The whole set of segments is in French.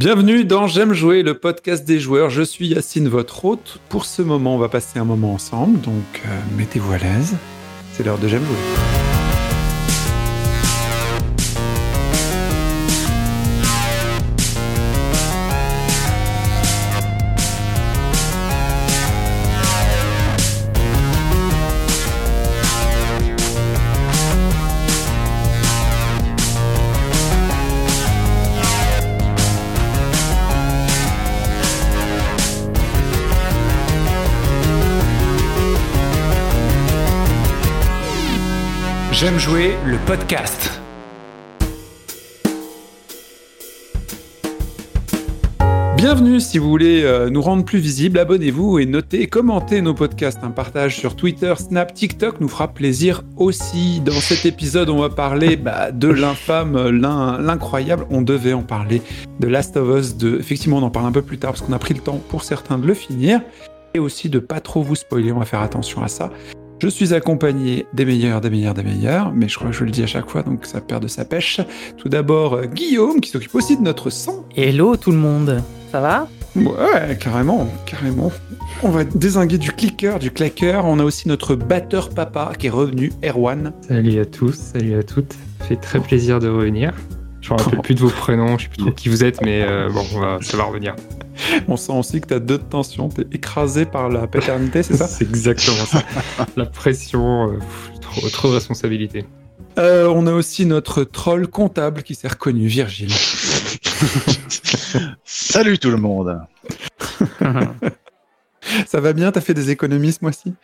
Bienvenue dans J'aime jouer, le podcast des joueurs. Je suis Yacine, votre hôte. Pour ce moment, on va passer un moment ensemble, donc euh, mettez-vous à l'aise. C'est l'heure de J'aime jouer. J'aime jouer le podcast. Bienvenue si vous voulez euh, nous rendre plus visibles, abonnez-vous et notez, commentez nos podcasts. Un partage sur Twitter, Snap, TikTok nous fera plaisir aussi. Dans cet épisode, on va parler bah, de l'infâme, l'incroyable. On devait en parler de Last of Us. De... Effectivement, on en parle un peu plus tard parce qu'on a pris le temps pour certains de le finir. Et aussi de pas trop vous spoiler, on va faire attention à ça. Je suis accompagné des meilleurs, des meilleurs, des meilleurs, mais je crois que je le dis à chaque fois, donc ça perd de sa pêche. Tout d'abord, euh, Guillaume, qui s'occupe aussi de notre sang. Hello tout le monde, ça va? Ouais, carrément, carrément. On va désinguer du clicker, du claqueur. On a aussi notre batteur papa qui est revenu, Erwan. Salut à tous, salut à toutes. Ça fait très plaisir de revenir. Je ne me rappelle plus de vos prénoms, je sais plus trop qui vous êtes, mais euh, bon, ça va revenir. On sent aussi que tu as deux tensions, tu es écrasé par la paternité, c'est ça C'est exactement ça. la pression, euh, trop, de responsabilité. Euh, on a aussi notre troll comptable qui s'est reconnu, Virgile. Salut tout le monde. ça va bien T'as fait des économies ce mois-ci?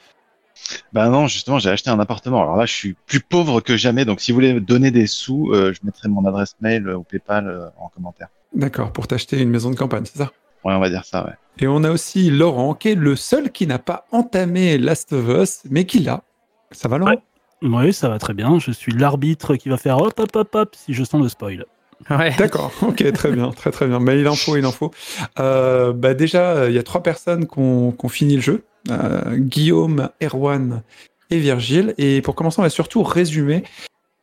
Ben non, justement, j'ai acheté un appartement. Alors là, je suis plus pauvre que jamais. Donc, si vous voulez me donner des sous, euh, je mettrai mon adresse mail ou PayPal en commentaire. D'accord, pour t'acheter une maison de campagne, c'est ça? Ouais, on va dire ça, ouais. Et on a aussi Laurent, qui est le seul qui n'a pas entamé Last of Us, mais qui l'a. Ça va, Laurent? Oui, ça va très bien. Je suis l'arbitre qui va faire hop, hop, hop, hop si je sens le spoil. Ouais. D'accord, ok, très bien, très très bien. Mais il en faut, il en faut. Euh, bah déjà, il y a trois personnes qui ont, fini le jeu. Euh, Guillaume, Erwan et Virgile. Et pour commencer, on va surtout résumer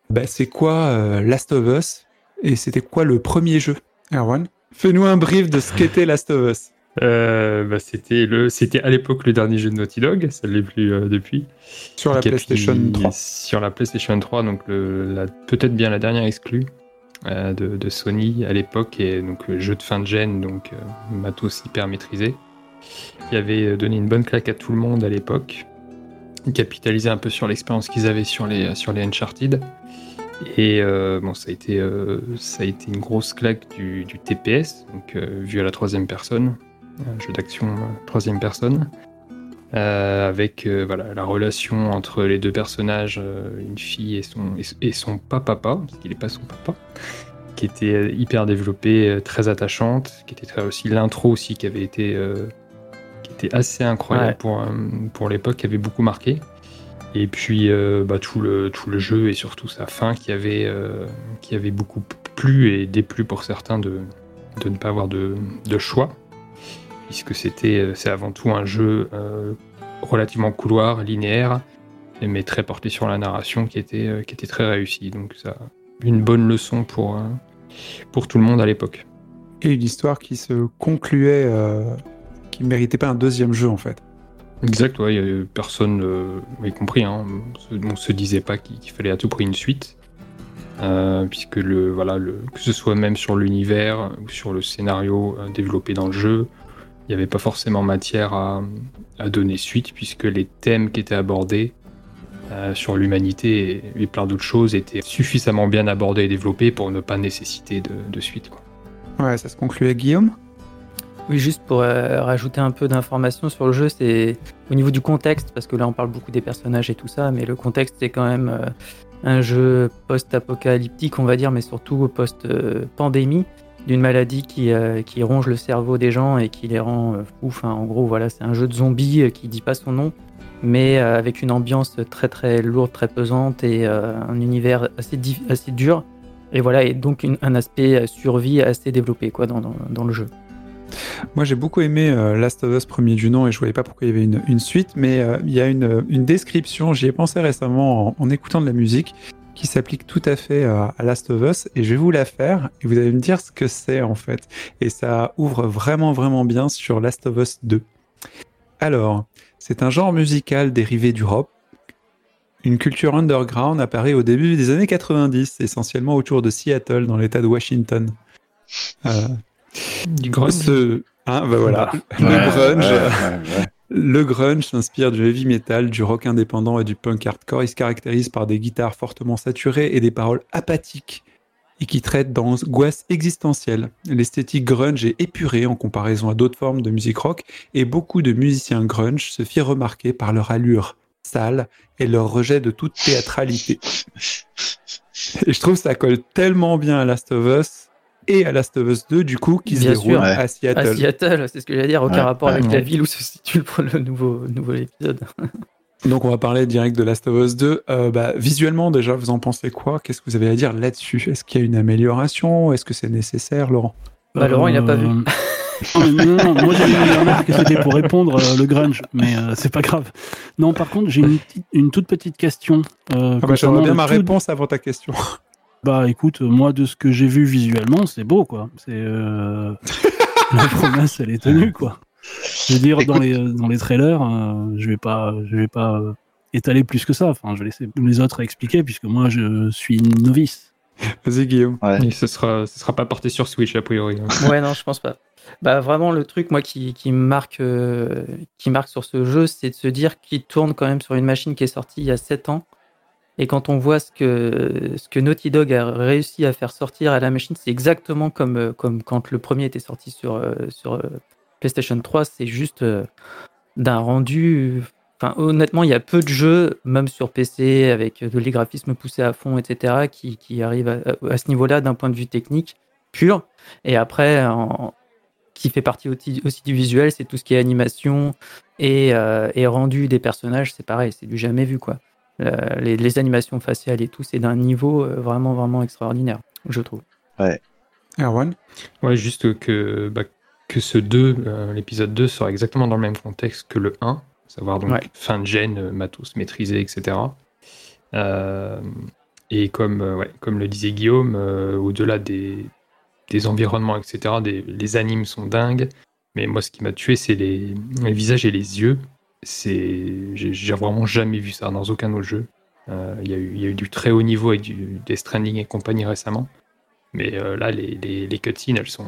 bah, c'est quoi euh, Last of Us? Et c'était quoi le premier jeu, Erwan? Fais-nous un brief de ce qu'était Last of Us. Euh, bah, c'était le, c'était à l'époque le dernier jeu de Naughty Dog, ça ne l'est plus euh, depuis. Sur la PlayStation 3. Sur la PlayStation 3, donc peut-être bien la dernière exclue euh, de, Sony à l'époque, et donc jeu de fin de gêne, donc matos hyper maîtrisé, qui avait donné une bonne claque à tout le monde à l'époque, capitalisé un peu sur l'expérience qu'ils avaient sur les, sur les Uncharted. Et euh, bon, ça a, été, euh, ça a été une grosse claque du, TPS, donc euh, vu à la troisième personne, un jeu d'action troisième personne, avec voilà, la relation entre les deux personnages, une fille et son, et, son papa, parce qu'il n'est pas son papa, qui était hyper développée, très attachante, qui était très, aussi l'intro aussi qui avait été, qui était assez incroyable pour, pour l'époque, qui avait beaucoup marqué. Et puis euh, bah, tout, le, tout le jeu et surtout sa fin qui avait, euh, qui avait beaucoup plu et déplu pour certains de, de ne pas avoir de, de choix, puisque c'était euh, c'est avant tout un jeu relativement couloir, linéaire, mais très porté sur la narration qui était, qui était très réussi. Donc ça une bonne leçon pour, pour tout le monde à l'époque. Et une histoire qui se concluait, qui ne méritait pas un deuxième jeu en fait. Exact, ouais, personne, euh, y compris, hein, on se disait pas qu'il fallait à tout prix une suite. Euh, puisque voilà, que ce soit même sur l'univers ou sur le scénario euh, développé dans le jeu, il n'y avait pas forcément matière à, donner suite, puisque les thèmes qui étaient abordés sur l'humanité et, plein d'autres choses étaient suffisamment bien abordés et développés pour ne pas nécessiter de, suite. Ouais, ça se concluait Guillaume? Oui, juste pour euh, rajouter un peu d'informations sur le jeu, c'est au niveau du contexte, parce que là on parle beaucoup des personnages et tout ça, mais le contexte c'est quand même euh, un jeu post-apocalyptique, on va dire, mais surtout post-pandémie, d'une maladie qui, euh, qui, ronge le cerveau des gens et qui les rend fous. En gros, voilà, c'est un jeu de zombies qui dit pas son nom, mais avec une ambiance très très lourde, très pesante et un univers assez, dur. Et voilà, et donc un aspect survie assez développé quoi, dans, dans le jeu. Moi, j'ai beaucoup aimé euh, Last of Us premier du nom et je voyais pas pourquoi il y avait une, suite, mais euh, il y a une, description, j'y ai pensé récemment en, écoutant de la musique, qui s'applique tout à fait à Last of Us et je vais vous la faire et vous allez me dire ce que c'est en fait. Et ça ouvre vraiment vraiment bien sur Last of Us 2. Alors, c'est un genre musical dérivé du rock. Une culture underground apparaît au début des années 90, essentiellement autour de Seattle, dans l'État de Washington. Euh, Du grunge. ce, hein, bah voilà, le grunge. ouais, ouais, ouais. Le grunge s'inspire du heavy metal, du rock indépendant et du punk hardcore. Il se caractérise par des guitares fortement saturées et des paroles apathiques et qui traitent d'angoisse existentielle. L'esthétique grunge est épurée en comparaison à d'autres formes de musique rock et beaucoup de musiciens grunge se firent remarquer par leur allure sale et leur rejet de toute théâtralité. Et je trouve que ça colle tellement bien à Last of Us et à Last of Us 2 du coup qui se Bien déroule sûr. Ouais. à Seattle. À Seattle, c'est ce que j'allais dire, aucun Ouais, rapport avec la ville où se situe le, le nouveau, nouveau épisode. Donc on va parler direct de Last of Us 2. Euh, bah, visuellement déjà, vous en pensez quoi? Qu'est-ce que vous avez à dire là-dessus? Est-ce qu'il y a une amélioration? Est-ce que c'est nécessaire, Laurent? Bah, Laurent, il a pas vu. Euh, non, mais non, non, moi j'avais mis un que c'était pour répondre euh, le grunge, mais euh, c'est pas grave. Non, par contre, j'ai une, une toute petite question. Euh, ah bah, J'aimerais bien ma tout- réponse avant ta question. Bah écoute, moi de ce que j'ai vu visuellement, c'est beau quoi. C'est euh, la promesse, elle est tenue quoi. Je veux dire dans les dans les trailers, euh, je vais pas je vais pas euh, étaler plus que ça. Enfin, je vais laisser les autres expliquer puisque moi je suis novice. Vas-y Guillaume. Et ce sera, ce sera pas porté sur Switch a priori. hein. Ouais, non, je pense pas. Bah, vraiment, le truc, moi, qui, qui, marque, euh, qui marque sur ce jeu, c'est de se dire qu'il tourne quand même sur une machine qui est sortie il y a 7 ans. Et quand on voit ce que, ce que Naughty Dog a réussi à faire sortir à la machine, c'est exactement comme, euh, comme quand le premier était sorti sur, euh, sur euh, PlayStation 3. C'est juste d'un rendu. Enfin, honnêtement, il y a peu de jeux, même sur PC, avec les graphismes poussés à fond, etc., qui, qui arrivent à, à ce niveau-là d'un point de vue technique pur. Et après, qui fait partie aussi, du visuel, c'est tout ce qui est animation et, et rendu des personnages, c'est pareil, c'est du jamais vu quoi. Euh, les, les animations faciales et tout, c'est d'un niveau euh, vraiment vraiment extraordinaire, je trouve. Erwan? Ouais, juste que, bah, que ce 2, euh, l'épisode 2 sera exactement dans le même contexte que le 1, à savoir donc Ouais. fin de gène, euh, matos maîtrisé, etc. Euh, et comme, euh, ouais, comme le disait Guillaume, euh, au-delà des, des environnements, etc., des, les animes sont dingues. Mais moi, ce qui m'a tué, c'est les, les visages et les yeux. C'est, j'ai vraiment jamais vu ça dans aucun autre jeu. Euh, Il y, a eu- il y a eu du très haut niveau avec du, des Stranding et compagnie récemment. Mais euh, là, les, les, les cutscenes, elles sont.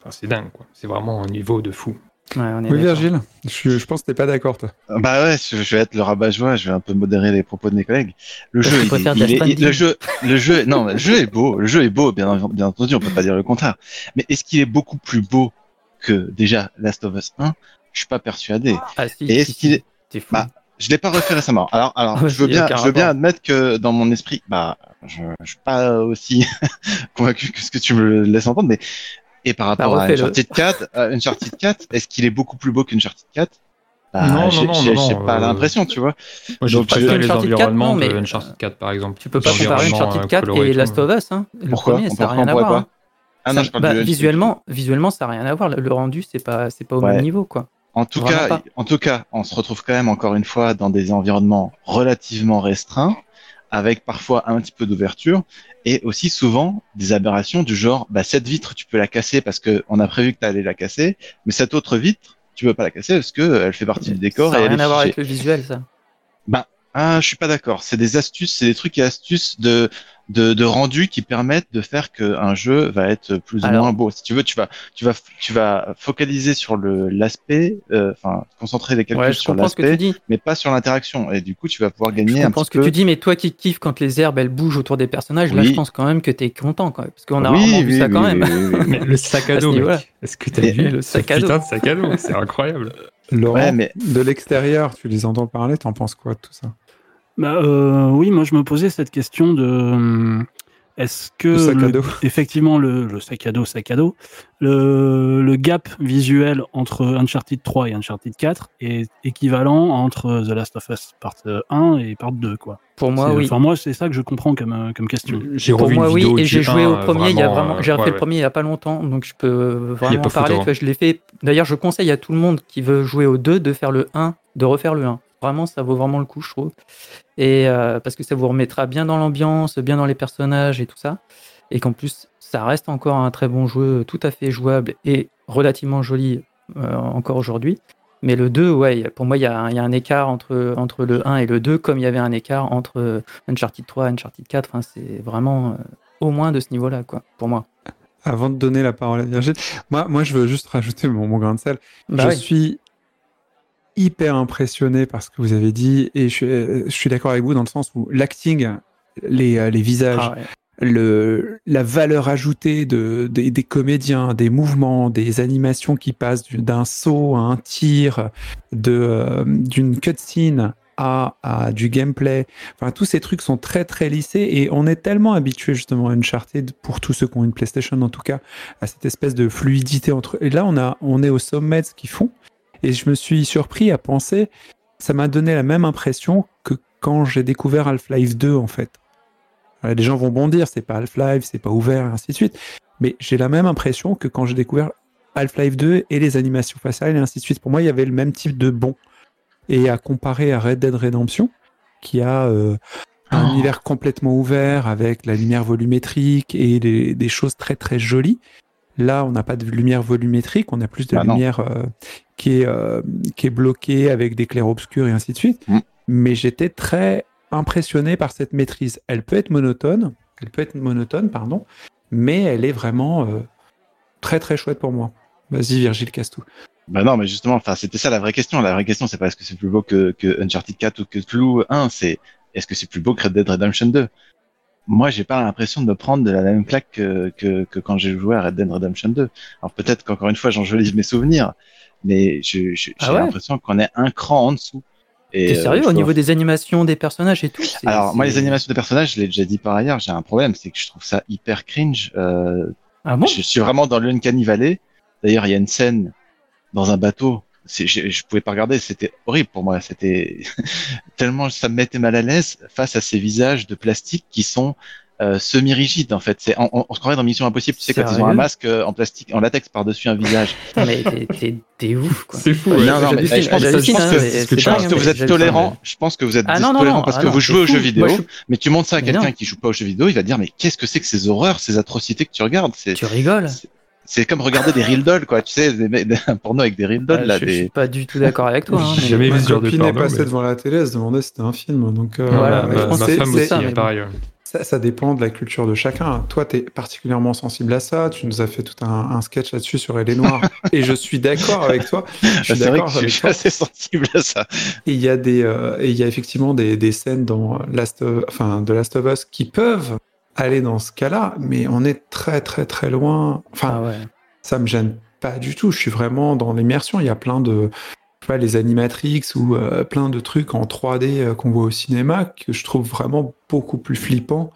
Enfin, c'est dingue, quoi. C'est vraiment un niveau de fou. Ouais, on est Oui. Virgile je, je pense que t'es pas d'accord, toi. Bah ouais, je je vais être le rabat-joie, je vais un peu modérer les propos de mes collègues. Jeu, il il le jeu, le jeu, non, le jeu est beau, le jeu est beau, bien, bien entendu, on peut pas dire le contraire. Mais est-ce qu'il est beaucoup plus beau que déjà Last of Us 1 Je suis pas persuadé. Ah si, Et est-ce si, qu'il si, est-. Bah, Je l'ai pas refait récemment. Alors, alors, Ouais, je veux bien, je veux bien admettre que dans mon esprit, bah, je, je suis pas aussi convaincu que ce que tu me laisses entendre, mais et par rapport à Bah, refais-le. Uncharted 4, euh, Uncharted 4, est-ce qu'il est beaucoup plus beau qu'Uncharted 4 bah, Non, non, non, j'ai non, j'ai pas euh, l'impression, tu vois. Moi, j'ai Donc, les Uncharted 4, environnements non, mais, de Uncharted 4, par exemple. tu peux pas comparer Uncharted euh, 4 colorés et tout. Last of Us. Hein. Le Pourquoi? premier, On ça n'a pourrait- rien on à pourrait voir. hein. Ah non, Ça- je parle bah, visuellement, visuellement, ça n'a rien à voir. Le, le rendu, c'est pas, c'est pas au Ouais. même niveau, quoi. En tout Vraiment cas, pas. en tout cas, on se retrouve quand même encore une fois dans des environnements relativement restreints, avec parfois un petit peu d'ouverture, et aussi souvent des aberrations du genre, bah cette vitre tu peux la casser parce que on a prévu que tu allais la casser, mais cette autre vitre tu peux pas la casser parce que euh, elle fait partie du décor ça n'a elle rien est à voir avec le visuel, ça. Ah, je suis pas d'accord. C'est des astuces, c'est des trucs et astuces de de, de rendu qui permettent de faire que un jeu va être plus ou Alors- moins beau. Si tu veux, tu vas tu vas tu vas focaliser sur le l'aspect, euh, enfin concentrer les calculs Ouais, je sur tu l'aspect, mais pas sur l'interaction. Et du coup, tu vas pouvoir Je gagner un comprends petit ce que peu. tu dis, mais toi qui kiffes quand les herbes elles bougent autour des personnages, là Oui. je pense quand même que t'es content, quoi. Parce qu'on a Oui, rarement vu oui, ça quand oui, même. oui, oui, oui. Mais le sac À dos. Est-ce que t'as vu le sac à dos. putain de sac à dos C'est incroyable. Laurent, Ouais, mais- de l'extérieur, tu les entends parler, t'en penses quoi de tout ça? Bah, euh, oui, moi je me posais cette question de hum, est-ce que Le sac à le- dos. effectivement le, le sac à dos, sac à dos, le, le gap visuel entre Uncharted 3 et Uncharted 4 est équivalent entre The Last of Us Part 1 et Part 2 quoi. Pour moi, C'est- oui. Enfin moi c'est ça que je comprends comme euh, comme question. J'ai Pour revu moi, une oui, vidéo et j'ai joué 1, au premier, il y a vraiment, euh, j'ai refait ouais, le premier il y a pas longtemps, donc je peux vraiment parler. photo, tu vois, je l'ai fait. D'ailleurs, je conseille à tout le monde qui veut jouer au 2 de faire le 1, de refaire le 1. Vraiment, ça vaut vraiment le coup, je trouve. Et euh, parce que ça vous remettra bien dans l'ambiance, bien dans les personnages et tout ça. Et qu'en plus, ça reste encore un très bon jeu, tout à fait jouable et relativement joli euh, encore aujourd'hui. Mais le 2, ouais, pour moi, il y, a un écart entre, entre le 1 et le 2, comme il y avait un écart entre Uncharted 3 et Uncharted 4. Enfin, c'est vraiment au moins de ce niveau-là, quoi, pour moi. Avant de donner la parole à Virgile, moi, moi je veux juste rajouter mon, mon grain de sel. Bah je suis hyper impressionné par ce que vous avez dit et je, suis d'accord avec vous dans le sens où l'acting, les, euh, les visages, Ah ouais. le, la valeur ajoutée de, des, des comédiens, des mouvements, des animations qui passent du- d'un saut à un tir, de, euh, d'une cutscene à, à du gameplay. Enfin, tous ces trucs sont très très lissés et on est tellement habitué justement à Uncharted, pour tous ceux qui ont une PlayStation en tout cas, à cette espèce de fluidité entre. Et là, on, a, on est au sommet de ce qu'ils font. Et je me suis surpris à penser, ça m'a donné la même impression que quand j'ai découvert Half-Life 2 en fait. Euh, Les gens vont bondir, c'est pas Half-Life, c'est pas ouvert, et ainsi de suite. Mais j'ai la même impression que quand j'ai découvert Half-Life 2 et les animations faciales et ainsi de suite. Pour moi, il y avait le même type de bon. Et à comparer à Red Dead Redemption, qui a euh, un Oh. univers complètement ouvert avec la lumière volumétrique et des, des choses très très jolies. Là, on n'a pas de lumière volumétrique, on a plus de Bah lumière euh, qui, est, euh, qui est bloquée avec des clairs-obscurs et ainsi de suite. Mm. Mais j'étais très impressionné par cette maîtrise. Elle peut être monotone, elle peut être monotone, pardon, mais elle est vraiment euh, très très chouette pour moi. Vas-y, Virgile Castou. Bah non, mais justement, enfin, c'était ça la vraie question. La vraie question, c'est pas est-ce que c'est plus beau que, que Uncharted 4 ou que Clou 1, c'est est-ce que c'est plus beau que Red Dead Redemption 2 Moi, j'ai pas l'impression de me prendre de la même claque que, que, que quand j'ai joué à Red Dead Redemption 2. Alors peut-être qu'encore une fois, j'enjolive mes souvenirs, mais je- je- j'ai Ah ouais l'impression qu'on est un cran en dessous. T'es euh, sérieux au niveau des animations des personnages et tout Alors moi, les animations de personnages, je l'ai déjà dit par ailleurs, j'ai un problème, c'est que je trouve ça hyper cringe. Euh, Ah bon? je suis vraiment dans l'Uncanny Valley. D'ailleurs, il y a une scène dans un bateau. C'est, je, je pouvais pas regarder, c'était horrible pour moi. C'était tellement ça me mettait mal à l'aise face à ces visages de plastique qui sont euh, semi-rigides en fait. C'est, on, on, on se croirait dans Mission Impossible, tu sais, quand ils ont un masque euh, en plastique, en latex par-dessus un visage. Mais t'es- ouf, quoi. C'est fou. Non, ouais. non, mais je pense, que- mais je pense vous êtes tolérant. Je pense que vous êtes Ah non, non, tolérant non, parce ah que non, vous jouez aux jeux Moi, vidéo. je Mais tu montres ça à quelqu'un qui joue pas aux jeux vidéo, il va dire mais qu'est-ce que c'est que ces horreurs, ces atrocités que tu regardes? Tu rigoles c'est comme regarder des real dolls, quoi. Tu sais, des, des- un porno avec des real dolls, Ouais, là. je, je Des... suis pas du tout d'accord avec toi. hein, mais- jamais vu ce genre de copine est porno, passée mais- devant la télé, elle se demandait si c'était un film. Donc, euh, Voilà, ma, ma- femme aussi, ça, hein, mais pareil. Ça, ça dépend de la culture de chacun. Toi, tu es particulièrement sensible à ça. Tu nous as fait tout un, un sketch là-dessus sur Elle est noire. et je suis d'accord avec toi. Je suis Bah, que d'accord je suis assez sensible à ça. Et il y a des, euh, et il y a effectivement des, des scènes dans Last of, enfin, de Last of Us qui peuvent aller dans ce cas-là, mais on est très très très loin. Enfin, Ah ouais. ça me gêne pas du tout. Je suis vraiment dans l'immersion. Il y a plein de, je sais pas, les animatrix ou euh, plein de trucs en 3D euh, qu'on voit au cinéma que je trouve vraiment beaucoup plus flippant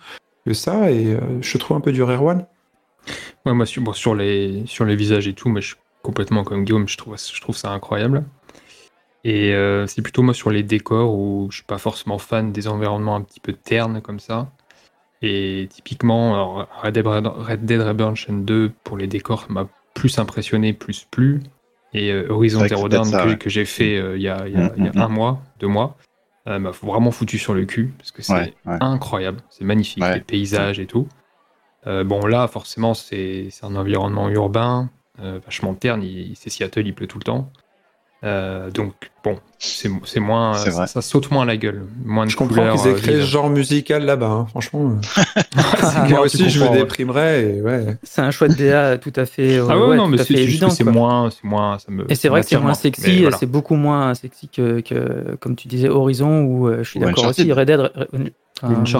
que ça. Et euh, je trouve un peu du Rare One. Ouais, moi, sur, bon, sur, les, sur les visages et tout, moi, je suis complètement comme Guillaume, je trouve, je trouve ça incroyable. Et euh, c'est plutôt moi sur les décors où je suis pas forcément fan des environnements un petit peu ternes comme ça. Et typiquement, Red, Dead, Red Dead Redemption 2, pour les décors, m'a plus impressionné, plus plu. Et euh, Horizon Zero Dawn, que, ouais. que j'ai fait euh, il y a, il y a- Mm, il y a mm, un mois, deux mois, euh, m'a vraiment foutu sur le cul, parce que c'est Ouais, ouais. incroyable, c'est magnifique, les paysages et tout. Euh, bon, là, forcément, c'est c'est un environnement urbain, euh, vachement terne, il- c'est Seattle, il pleut tout le temps. Euh, donc, bon, c'est moins. C'est vrai. Ça, ça saute moins à la gueule. Moins de Je comprends qu'ils aient euh, créé ce genre musical là-bas. hein. Franchement, Ah, moi aussi, je me déprimerais. Ouais. C'est un choix de DA tout à fait, euh, Ah ouais, ouais, non, tout mais à c'est moins, c'est moins, ça me. Et c'est vrai que c'est moins sexy, voilà. c'est beaucoup moins sexy que, que, comme tu disais, Horizon, ou euh, je suis d'accord aussi, Red Dead,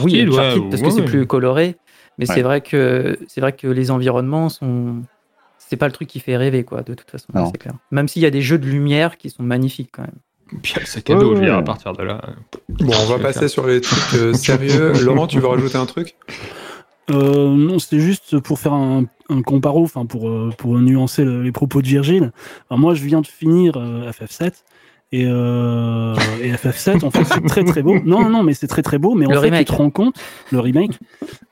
oui, parce que ouais, c'est plus coloré, mais Ouais. c'est vrai que c'est vrai que les environnements sont, c'est pas le truc qui fait rêver, quoi, de toute façon, Non. c'est clair. Même s'il y a des jeux de lumière qui sont magnifiques quand même. Puis le sac à dos, je veux dire, à partir de là. euh, Bon, on va passer sur les trucs euh, sérieux. Laurent, tu veux rajouter un truc? Euh, non, c'était juste pour faire un, un comparo, enfin pour, euh, pour nuancer le- les propos de Virgile. Alors moi, je viens de finir euh, FF7 et, euh, et FF7, en fait, c'est très très beau. Non, non, mais c'est très très beau. Mais en Le fait, remake. tu te rends compte, le remake.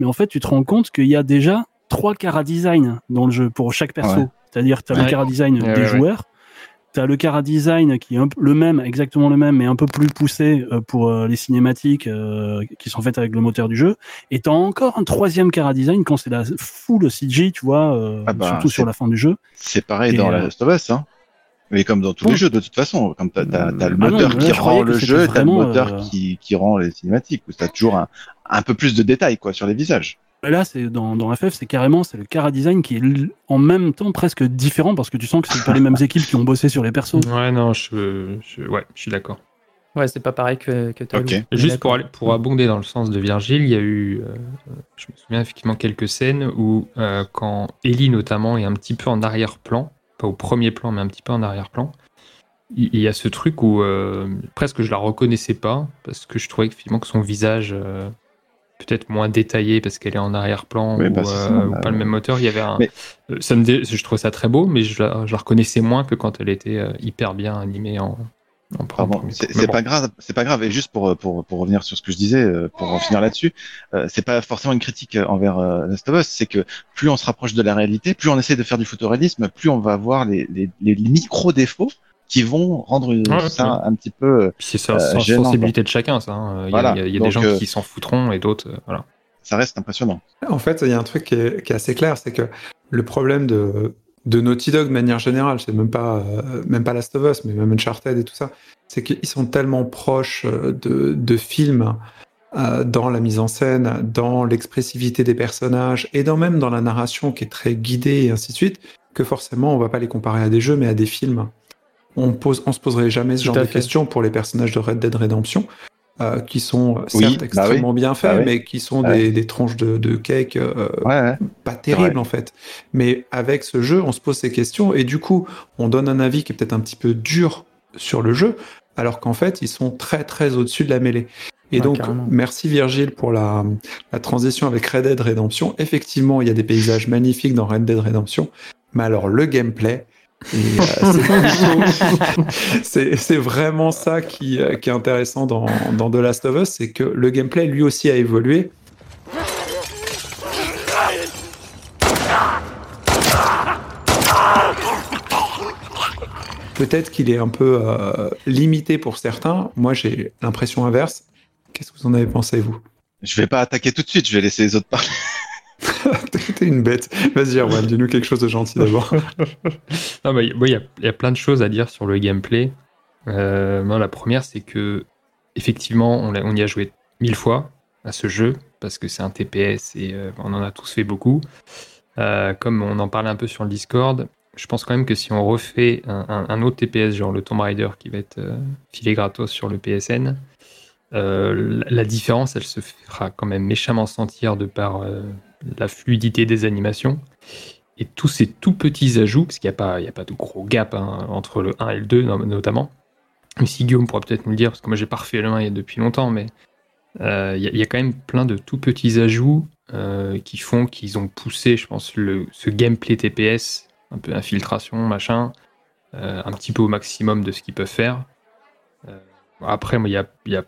Mais en fait, tu te rends compte qu'il y a déjà trois cara design dans le jeu pour chaque perso. Ouais. C'est-à-dire, tu as Ouais. le cara design Ouais, des ouais, ouais. joueurs. T'as le cara design qui est un peu le même, exactement le même, mais un peu plus poussé euh, pour euh, les cinématiques euh, qui sont faites avec le moteur du jeu. Et t'as encore un troisième cara design quand c'est la full CG, tu vois, euh, Ah bah, surtout sur la fin du jeu. C'est pareil Et, dans euh, la Last of Us, hein. Mais comme dans tous Bon. les jeux, de toute façon, comme t'as as, le Ah non, moteur qui là, rend le jeu, t'as le moteur euh, qui, qui rend les cinématiques, où t'as toujours un, un peu plus de détails quoi sur les visages. Mais Là, c'est dans, dans FF, c'est carrément c'est le cara design qui est en même temps presque différent parce que tu sens que c'est pas les mêmes équipes qui ont bossé sur les persos. Ouais, non, je, je, ouais, je suis d'accord. Ouais, c'est pas pareil que, que est Juste pour, aller, pour abonder dans le sens de Virgile, il y a eu, euh, je me souviens effectivement, quelques scènes où, euh, quand Ellie notamment est un petit peu en arrière-plan, pas au premier plan, mais un petit peu en arrière-plan, il il y a ce truc où euh, presque je la reconnaissais pas, parce que je trouvais que, finalement, que son visage, euh, peut-être moins détaillé parce qu'elle est en arrière-plan Oui, ou, bah, ça, euh, ou pas le même moteur, il y avait un. Mais- euh, Ça me dé- Je trouvais ça très beau, mais je la, je la reconnaissais moins que quand elle était euh, hyper bien animée en. en c'est bon. pas grave, c'est pas grave. Et juste pour pour pour revenir sur ce que je disais, pour en finir là-dessus, euh, c'est pas forcément une critique envers euh, Last of Us, c'est que plus on se rapproche de la réalité, plus on essaie de faire du photoréalisme, plus on va voir les les, les micro défauts qui vont rendre Ouais, ça un petit peu. euh, c'est ça, Euh, gênant, sensibilité de chacun, ça. hein. Il y a, Voilà. il y a- il y a Donc, des gens euh, qui s'en foutront et d'autres. euh, voilà. Ça reste impressionnant. En fait, il y a un truc qui est, qui est assez clair, c'est que le problème de, de Naughty Dog de manière générale, c'est même pas, euh, même pas Last of Us, mais même Uncharted et tout ça, c'est qu'ils sont tellement proches de, de films euh, dans la mise en scène, dans l'expressivité des personnages et dans même dans la narration qui est très guidée et ainsi de suite, que forcément on va pas les comparer à des jeux mais à des films. On pose, on se poserait jamais ce genre de fait. questions pour les personnages de Red Dead Redemption. euh, qui sont euh, Oui, certes bah extrêmement bien faits, Bah oui. mais qui sont Ouais. des, des tranches de, de cake euh, Ouais, ouais. pas terrible vrai. en fait. Mais avec ce jeu, on se pose ces questions et du coup, on donne un avis qui est peut-être un petit peu dur sur le jeu, alors qu'en fait, ils sont très très au-dessus de la mêlée. Et donc, carrément. merci Virgile pour la, la transition avec Red Dead Redemption. Effectivement, il y a des paysages magnifiques dans Red Dead Redemption, mais alors le gameplay, euh, c'est plutôt- c'est vraiment ça qui, euh, est intéressant dans, dans The Last of Us, c'est que le gameplay lui aussi a évolué. Peut-être qu'il est un peu euh, limité pour certains. Moi, j'ai l'impression inverse. Qu'est-ce que vous en avez pensé, vous? Je vais pas attaquer tout de suite, je vais laisser les autres parler. T'es une bête. Vas-y, Erwan, dis-nous quelque chose de gentil d'abord. Il y, y a plein de choses à dire sur le gameplay. Euh, la première, c'est que effectivement, on, on y a joué mille fois à ce jeu parce que c'est un TPS et euh, on en a tous fait beaucoup. Euh, comme on en parlait un peu sur le Discord, je pense quand même que si on refait un, autre TPS, genre le Tomb Raider qui va être filé gratos sur le PSN, la, la différence, elle se fera quand même méchamment sentir de par la fluidité des animations. Et tous ces tout petits ajouts, parce qu'il n'y a, a pas de gros gap hein, entre le 1 et le 2 no- notamment. Même si Guillaume pourra peut-être nous le dire, parce que moi j'ai pas refait le 1 il y a depuis longtemps, mais euh, il y, a- quand même plein de tout petits ajouts euh, qui font qu'ils ont poussé, je pense, le, ce gameplay TPS, un peu infiltration, machin, euh, un petit peu au maximum de ce qu'ils peuvent faire. Après, il y a, y a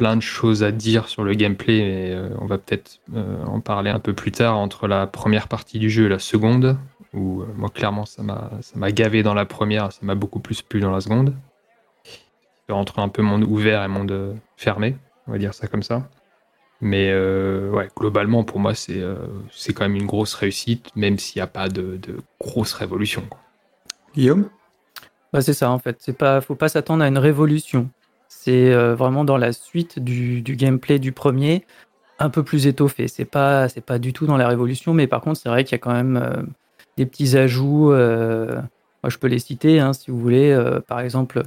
plein de choses à dire sur le gameplay, mais euh, on va peut-être euh, en parler un peu plus tard entre la première partie du jeu et la seconde, où euh, moi clairement ça m'a ça m'a gavé dans la première, ça m'a beaucoup plus plu dans la seconde. Entre un peu monde ouvert et monde euh, fermé, on va dire ça comme ça. Mais euh, ouais, globalement pour moi c'est euh, c'est quand même une grosse réussite, même s'il n'y a pas de, de grosse révolution. quoi. Guillaume? Bah, c'est ça en fait. C'est pas, faut pas s'attendre à une révolution. C'est euh, vraiment dans la suite du, du gameplay du premier, un peu plus étoffé. C'est pas, c'est pas du tout dans la révolution, mais par contre c'est vrai qu'il y a quand même euh, des petits ajouts. euh, moi je peux les citer hein, si vous voulez. euh, par exemple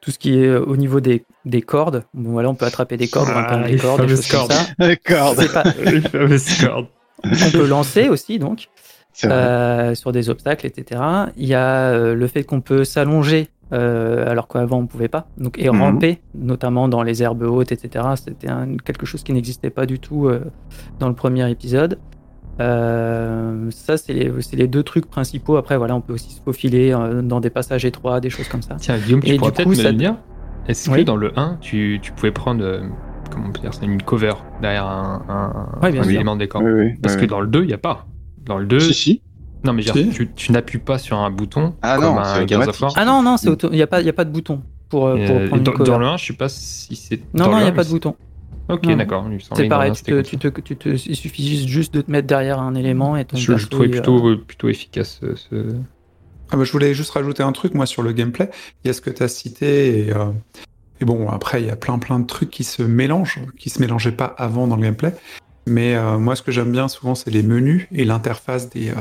tout ce qui est au niveau des, des cordes. Bon voilà, on peut attraper des cordes, Ah, grimper les des cordes, des comme cordes. ça. D'accord. C'est pas- Les fameuses cordes. on peut lancer aussi donc. Euh, sur des obstacles, etc. Il y a euh, le fait qu'on peut s'allonger euh, alors qu'avant on pouvait pas, donc et Mhm. ramper, notamment dans les herbes hautes, etc. C'était un- quelque chose qui n'existait pas du tout euh, dans le premier épisode. Euh, ça, c'est les, deux trucs principaux. Après, voilà, on peut aussi se faufiler euh, dans des passages étroits, des choses comme ça. Tiens, Guillaume, tu Et pourrais du peut-être coup, me ça- dire, est-ce que dans le 1, tu, tu pouvais prendre, euh, comment on peut dire une cover derrière un, un, Ouais, bien un sûr. élément de décor? Oui, oui. Parce oui, que dans le 2, il n'y a pas. Dans le 2, Si, si. Non, mais Si. tu, tu n'appuies pas sur un bouton Ah comme non, un c'est Gears of automatique. War. Ah non, non, il n'y a, pas- il y a pas de bouton pour, euh, pour Euh, prendre dans, une cover. dans le 1, je sais pas si c'est. Non, non, il n'y a 1, pas de bouton. Ok, d'accord. C'est pareil, 1, tu c'était te, comme tu ça. te, tu te- il suffit juste de te mettre derrière un élément et ton Je, je trouvais plutôt, euh, plutôt efficace ce. Ah bah, je voulais juste rajouter un truc, moi, sur le gameplay. Il y a ce que tu as cité, et, euh, et bon, après, il y a plein plein de trucs qui se mélangent, qui se mélangeaient pas avant dans le gameplay. Mais euh, moi, ce que j'aime bien souvent, c'est les menus et l'interface des, euh,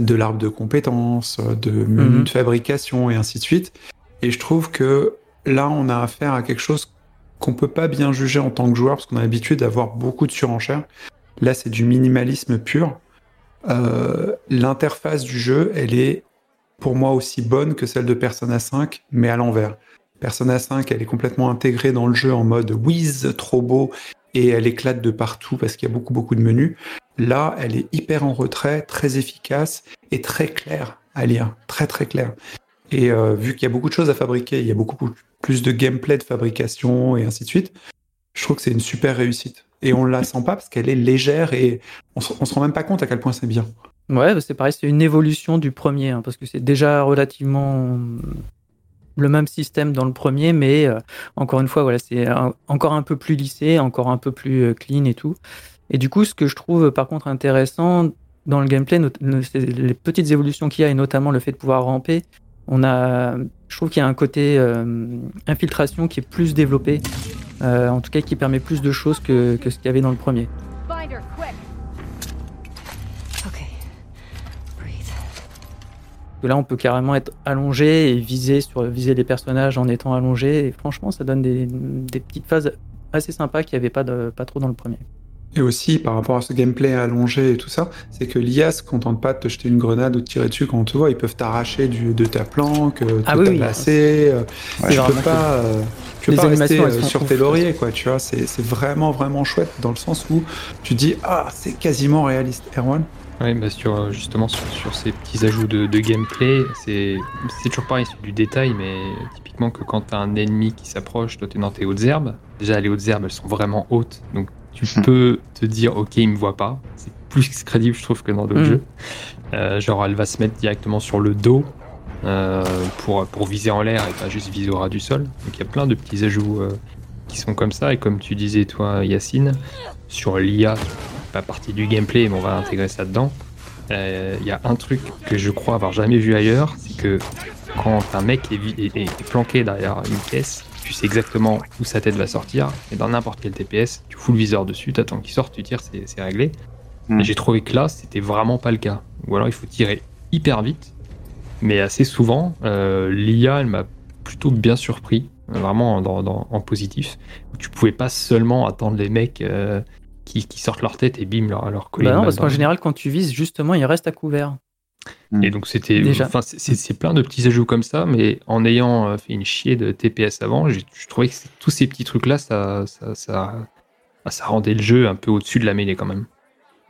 de l'arbre de compétences, de menus Mhm. de fabrication et ainsi de suite. Et je trouve que là, on a affaire à quelque chose qu'on peut pas bien juger en tant que joueur, parce qu'on a l'habitude d'avoir beaucoup de surenchères. Là, c'est du minimalisme pur. Euh, L'interface du jeu, elle est pour moi aussi bonne que celle de Persona 5, mais à l'envers. Persona 5, elle est complètement intégrée dans le jeu en mode whiz, trop beau, et elle éclate de partout parce qu'il y a beaucoup beaucoup de menus. Là, elle est hyper en retrait, très efficace et très claire à lire, très très claire. Et euh, vu qu'il y a beaucoup de choses à fabriquer, il y a beaucoup plus de gameplay de fabrication et ainsi de suite, je trouve que c'est une super réussite. Et on la sent pas parce qu'elle est légère et on se, on se rend même pas compte à quel point c'est bien. Ouais, bah, c'est pareil, c'est une évolution du premier, hein, parce que c'est déjà relativement le même système dans le premier, mais euh, encore une fois, voilà, c'est encore un peu plus lissé, encore un peu plus euh, clean et tout. Et du coup, ce que je trouve par contre intéressant dans le gameplay, les petites évolutions qu'il y a, et notamment le fait de pouvoir ramper, on a, je trouve qu'il y a un côté euh, infiltration qui est plus développé, euh, en tout cas qui permet plus de choses que, que ce qu'il y avait dans le premier. Là on peut carrément être allongé et viser sur viser les personnages en étant allongé et franchement ça donne des, des petites phases assez sympas qu'il n'y avait pas, de, pas trop dans le premier. Et aussi, par rapport à ce gameplay allongé et tout ça, c'est que l'IA se contente pas de te jeter une grenade ou de tirer dessus quand on te voit. Ils peuvent t'arracher de ta planque, euh, te Ah oui, oui. euh, C'est tu peux pas, euh, tu peux Les pas rester animations, euh, sont sur tes lauriers, quoi. Tu vois, c'est vraiment, vraiment chouette dans le sens où tu dis, ah, c'est quasiment réaliste. Erwan Ouais, bah sur, euh, justement sur, sur ces petits ajouts de, de gameplay, c'est c'est toujours pareil, c'est du détail, mais typiquement que quand t'as un ennemi qui s'approche, toi t'es dans tes hautes herbes, déjà les hautes herbes elles sont vraiment hautes, donc tu Hmm. peux te dire ok il me voit pas, c'est plus crédible je trouve que dans d'autres Mhm. jeux. Euh, genre elle va se mettre directement sur le dos euh, pour, pour viser en l'air et pas juste viser au ras du sol, donc il y a plein de petits ajouts euh, qui sont comme ça, et comme tu disais toi Yacine, sur l'IA, pas partie du gameplay, mais on va intégrer ça dedans. Il y a un truc que je crois avoir jamais vu ailleurs, c'est que quand un mec est, est- est planqué derrière une caisse, tu sais exactement où sa tête va sortir, et dans n'importe quel TPS, tu fous le viseur dessus, t'attends qu'il sorte, tu tires, c'est c'est réglé. Hmm. J'ai trouvé que là, c'était vraiment pas le cas. Ou alors il faut tirer hyper vite, mais assez souvent, euh, l'IA, elle m'a plutôt bien surpris, vraiment dans- dans- en positif. Tu pouvais pas seulement attendre les mecs euh, qui, qui sortent leur tête et bim, leur, leur coller Bah non, parce qu'en général quand tu vises justement il reste à couvert. Et donc c'était, Déjà. enfin c'est- plein de petits ajouts comme ça, mais en ayant euh, fait une chier de TPS avant, je trouvais que tous ces petits trucs là, ça, ça, ça, bah, ça rendait le jeu un peu au-dessus de la mêlée quand même.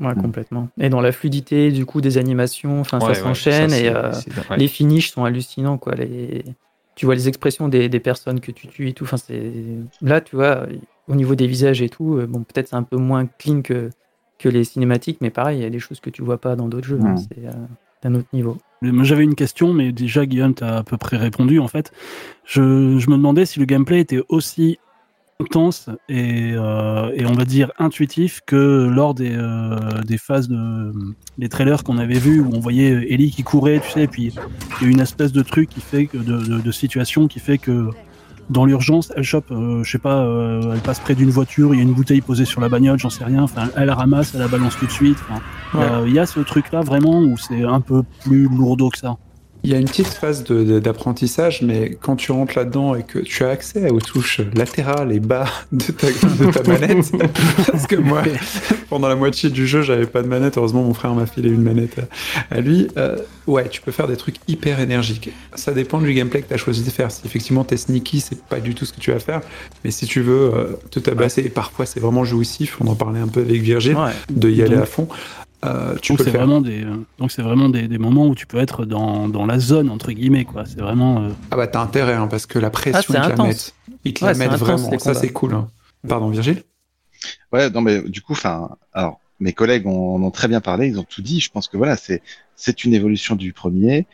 Ouais, Mm. complètement. Et dans la fluidité du coup des animations, enfin Ouais, ça s'enchaîne et euh, ouais. les finishes sont hallucinants quoi. Les... Tu vois les expressions des, des personnes que tu tues et tout. Enfin c'est là tu vois au niveau des visages et tout. euh, Bon peut-être c'est un peu moins clean que que les cinématiques, mais pareil il y a des choses que tu vois pas dans d'autres jeux. hein. Niveau. J'avais une question, mais déjà Guillaume t'a à peu près répondu en fait. Je, me demandais si le gameplay était aussi intense et, euh, on va dire intuitif que lors des, euh, des phases de des trailers qu'on avait vus où on voyait Ellie qui courait, tu sais, et puis il y a une espèce de truc qui fait que de situation qui fait que dans l'urgence, elle chope, euh, je sais pas, euh, elle passe près d'une voiture, il y a une bouteille posée sur la bagnole, j'en sais rien. Enfin, elle la ramasse, elle la balance tout de suite. Enfin, euh, il y a ce truc-là vraiment où c'est un peu plus lourdeau que ça. Il y a une petite phase d'apprentissage, mais quand tu rentres là-dedans et que tu as accès aux touches latérales et bas de ta, de ta manette, parce que moi, pendant la moitié du jeu, j'avais pas de manette. Heureusement, mon frère m'a filé une manette à, à lui. Euh, ouais, tu peux faire des trucs hyper énergiques. Ça dépend du gameplay que tu as choisi de faire. Si effectivement t'es sneaky, c'est pas du tout ce que tu vas faire. Mais si tu veux euh, te tabasser, et parfois c'est vraiment jouissif, on en parlait un peu avec Virgile, Ouais. de y aller Donc- à fond, euh, tu Donc c'est vraiment des euh, donc c'est vraiment des, des moments où tu peux être dans, dans la zone entre guillemets quoi. C'est vraiment euh, Ah bah t'as intérêt, hein, parce que la pression Ah, qu'ils te la intense. mettent, ils te Ouais, la mettent intense, vraiment. les Ça combats. c'est cool. hein. Pardon Virgile? Ouais, non, mais du coup, enfin, alors, mes collègues ont- en ont très bien parlé, ils ont tout dit. Je pense que voilà, c'est c'est une évolution du premier.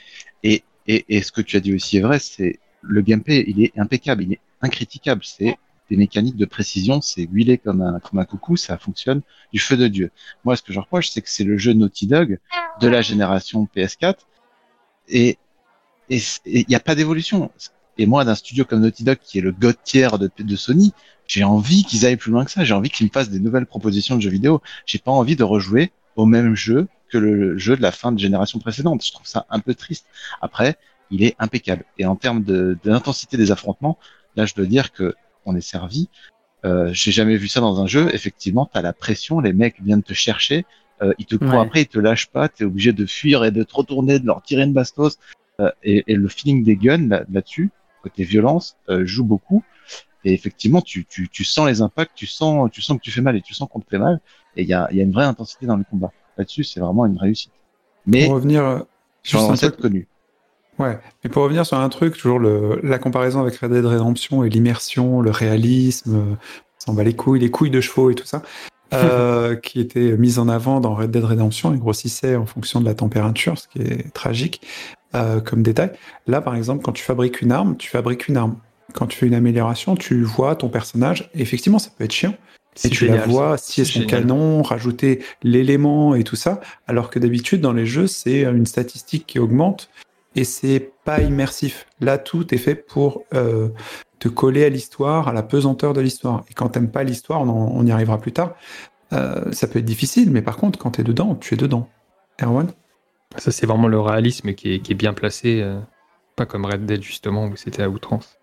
Et, et, et ce que tu as dit aussi est vrai, c'est le gameplay, il est impeccable, il est incritiquable. C'est des mécaniques de précision, c'est huilé comme un, comme un coucou, ça fonctionne du feu de Dieu. Moi, ce que je reproche, c'est que c'est le jeu Naughty Dog de la génération PS4 et il n'y a pas d'évolution. Et moi, d'un studio comme Naughty Dog, qui est le god tiers de, de Sony, j'ai envie qu'ils aillent plus loin que ça. J'ai envie qu'ils me fassent des nouvelles propositions de jeux vidéo. J'ai pas envie de rejouer au même jeu que le jeu de la fin de génération précédente. Je trouve ça un peu triste. Après, il est impeccable. Et en termes l'intensité des affrontements, là, je dois dire que on est servi. Euh, j'ai jamais vu ça dans un jeu. Effectivement, t'as la pression, les mecs viennent te chercher, euh, ils te courent Ouais. après, ils te lâchent pas, t'es obligé de fuir et de te retourner, de leur tirer une bastos. Euh, et, et le feeling des guns là- là-dessus, côté violence, euh, joue beaucoup. Et effectivement, tu, tu, tu sens les impacts, tu sens, tu sens que tu fais mal et tu sens qu'on te fait mal. Et il y a, il y a une vraie intensité dans le combat. Là-dessus, c'est vraiment une réussite. Mais Pour revenir sur un recette truc- connue. Ouais, mais pour revenir sur un truc, toujours le, la comparaison avec Red Dead Redemption et l'immersion, le réalisme, euh, s'en bat les couilles, les couilles de chevaux et tout ça, euh, qui était mise en avant dans Red Dead Redemption et grossissait en fonction de la température, ce qui est tragique euh, comme détail. Là, par exemple, quand tu fabriques une arme, tu fabriques une arme. Quand tu fais une amélioration, tu vois ton personnage. Et effectivement, ça peut être chiant. Si tu la vois, C'est son génial. canon, rajouter l'élément et tout ça, alors que d'habitude, dans les jeux, c'est une statistique qui augmente et c'est pas immersif. Là, tout est fait pour euh, te coller à l'histoire, à la pesanteur de l'histoire. Et quand t'aimes pas l'histoire, on, y arrivera plus tard. euh, ça peut être difficile, mais par contre, quand t'es dedans, tu es dedans. Erwan? Ça, c'est vraiment le réalisme qui est, bien placé, euh, pas comme Red Dead justement où c'était à outrance.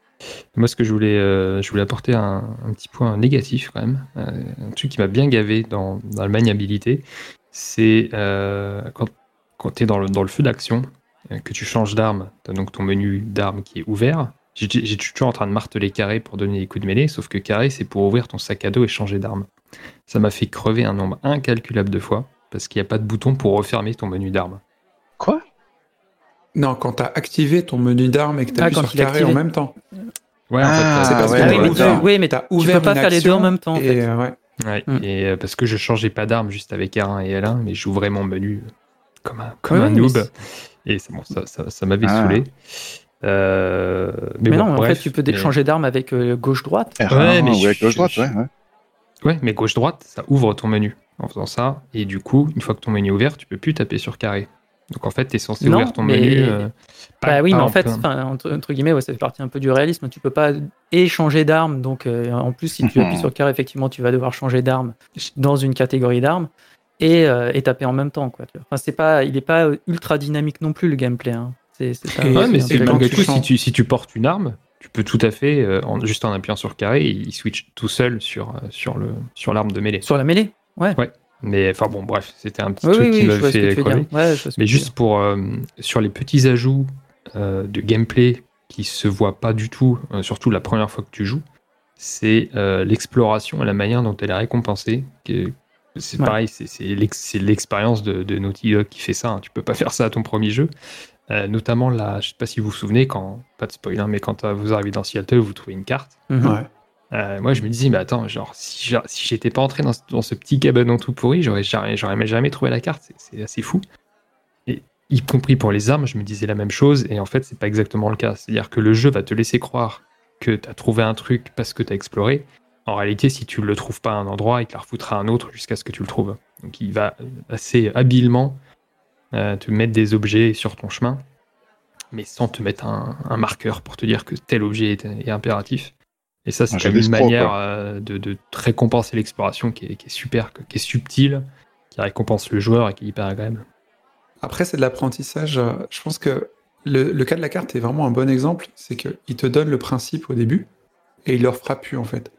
Moi, ce que je voulais, je voulais apporter un, petit point négatif quand même, un truc qui m'a bien gavé dans, dans la maniabilité, c'est quand, quand le, dans le feu d'action, que tu changes d'arme, tu as donc ton menu d'arme qui est ouvert. J'ai toujours en train de marteler carré pour donner des coups de mêlée, sauf que carré, c'est pour ouvrir ton sac à dos et changer d'arme. Ça m'a fait crever un nombre incalculable de fois, parce qu'il n'y a pas de bouton pour refermer ton menu d'arme. Quoi? Non, quand t'as activé ton menu d'arme et que Ah, t'appuies quand sur carré activé. en même temps. Ouais, en Ah, fait, c'est parce ouais, que Ah oui, ouais, mais, ouvert, oui, mais t'as tu ouvert peux pas faire les deux en même temps. en et, fait. euh, ouais. Ouais, Mm. et euh, parce que je changeais pas d'arme juste avec R1 et L1, mais j'ouvrais mon menu comme un, comme Ouais, un noob. Et bon, ça, ça, ça m'avait Ah. saoulé. Euh, mais, Mais, bon, non, en bref, fait, tu peux mais- changer d'arme avec euh, gauche-droite. R1, Ouais, mais ou je- avec gauche-droite, je- ouais, ouais. Ouais, mais gauche-droite, ça ouvre ton menu en faisant ça. Et du coup, une fois que ton menu est ouvert, tu peux plus taper sur carré. Donc en fait, tu es censé Non, ouvrir ton mais- menu. euh, pas- Bah oui, pas mais en fait, entre, entre guillemets, ouais, ça fait partie un peu du réalisme. Tu peux pas et changer d'arme. Donc, euh, en plus, si tu appuies sur carré, effectivement, tu vas devoir changer d'arme dans une catégorie d'armes et, euh, et taper en même temps. Quoi, tu vois. Enfin, c'est pas, il est pas ultra dynamique non plus le gameplay. Hein. C'est, Ouais, mais c'est malgré tout, si tu, si tu portes une arme, tu peux tout à fait, euh, en, juste en appuyant sur carré, il switch tout seul sur, euh, sur, le, sur l'arme de mêlée. Sur la mêlée Mais enfin bon, bref, c'était un petit Oui, truc oui, qui oui, que fait crever. Ouais, Mais juste pour euh, sur les petits ajouts de gameplay qui se voient pas du tout, surtout la première fois que tu joues, c'est l'exploration et la manière dont elle est récompensée. que- C'est Ouais. pareil, c'est- c'est l'ex- c'est l'expérience de, de Naughty Dog qui fait ça. hein. Tu peux pas faire ça à ton premier jeu. Euh, notamment là, je sais pas si vous vous souvenez, quand, pas de spoiler, mais quand euh, vous arrivez dans Seattle, vous trouvez une carte. Mhm. Ouais. Euh, moi, je me disais, mais attends, genre, si, j'étais pas entré dans, ce- dans ce petit cabanon tout pourri, j'aurais jamais, j'aurais jamais trouvé la carte. C'est- C'est assez fou. Et y compris pour les armes, je me disais la même chose. Et en fait, c'est pas exactement le cas. C'est-à-dire que le jeu va te laisser croire que tu as trouvé un truc parce que tu as exploré. En réalité, si tu le trouves pas à un endroit, il te la refoutra à un autre jusqu'à ce que tu le trouves. Donc, il va assez habilement euh, te mettre des objets sur ton chemin, mais sans te mettre un, un marqueur pour te dire que tel objet est, est impératif. Et ça, c'est une manière euh, de, de récompenser l'exploration qui est, qui est super, qui est subtile, qui récompense le joueur et qui est hyper agréable. Après, c'est de l'apprentissage. Je pense que le, le cas de la carte est vraiment un bon exemple. C'est qu'il te donne le principe au début et il le refera plus en fait.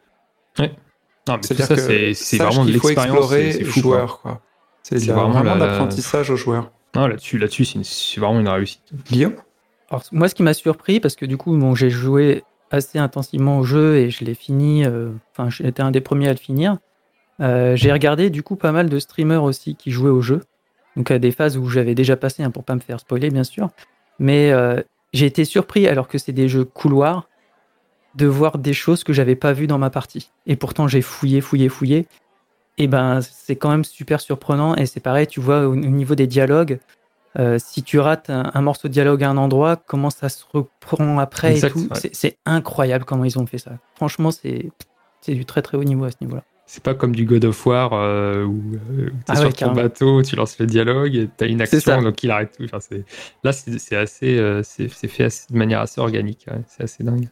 C'est-à-dire que c'est vraiment de qu'il faut l'expérience. explorer joueur. quoi. C'est vraiment l'apprentissage aux joueurs. Non, là-dessus, là-dessus, c'est vraiment une réussite. Guillaume? Alors, moi, ce qui m'a surpris, parce que du coup, bon, j'ai joué assez intensivement au jeu et je l'ai fini. euh, Enfin, j'étais un des premiers à le finir. Euh, j'ai regardé du coup pas mal de streamers aussi qui jouaient au jeu. Donc à des phases où j'avais déjà passé, hein, pour pas me faire spoiler bien sûr. Mais euh, j'ai été surpris, alors que c'est des jeux couloirs, de voir des choses que j'avais pas vues dans ma partie. Et pourtant j'ai fouillé, fouillé, fouillé. Et ben, c'est quand même super surprenant. Et c'est pareil, tu vois, au, au niveau des dialogues, euh, si tu rates un, un morceau de dialogue à un endroit, comment ça se reprend après Exact, et tout. ouais. C'est- incroyable comment ils ont fait ça. Franchement, c'est c'est du très très haut niveau à ce niveau-là. C'est pas comme du God of War euh, où euh, t'es Ah sur ouais, ton carrément. bateau, tu lances le dialogue, et t'as une C'est ça. action, donc il arrête tout. Enfin, c'est- là, c'est assez, euh, c'est c'est fait assez- de manière assez organique. ouais. C'est assez dingue.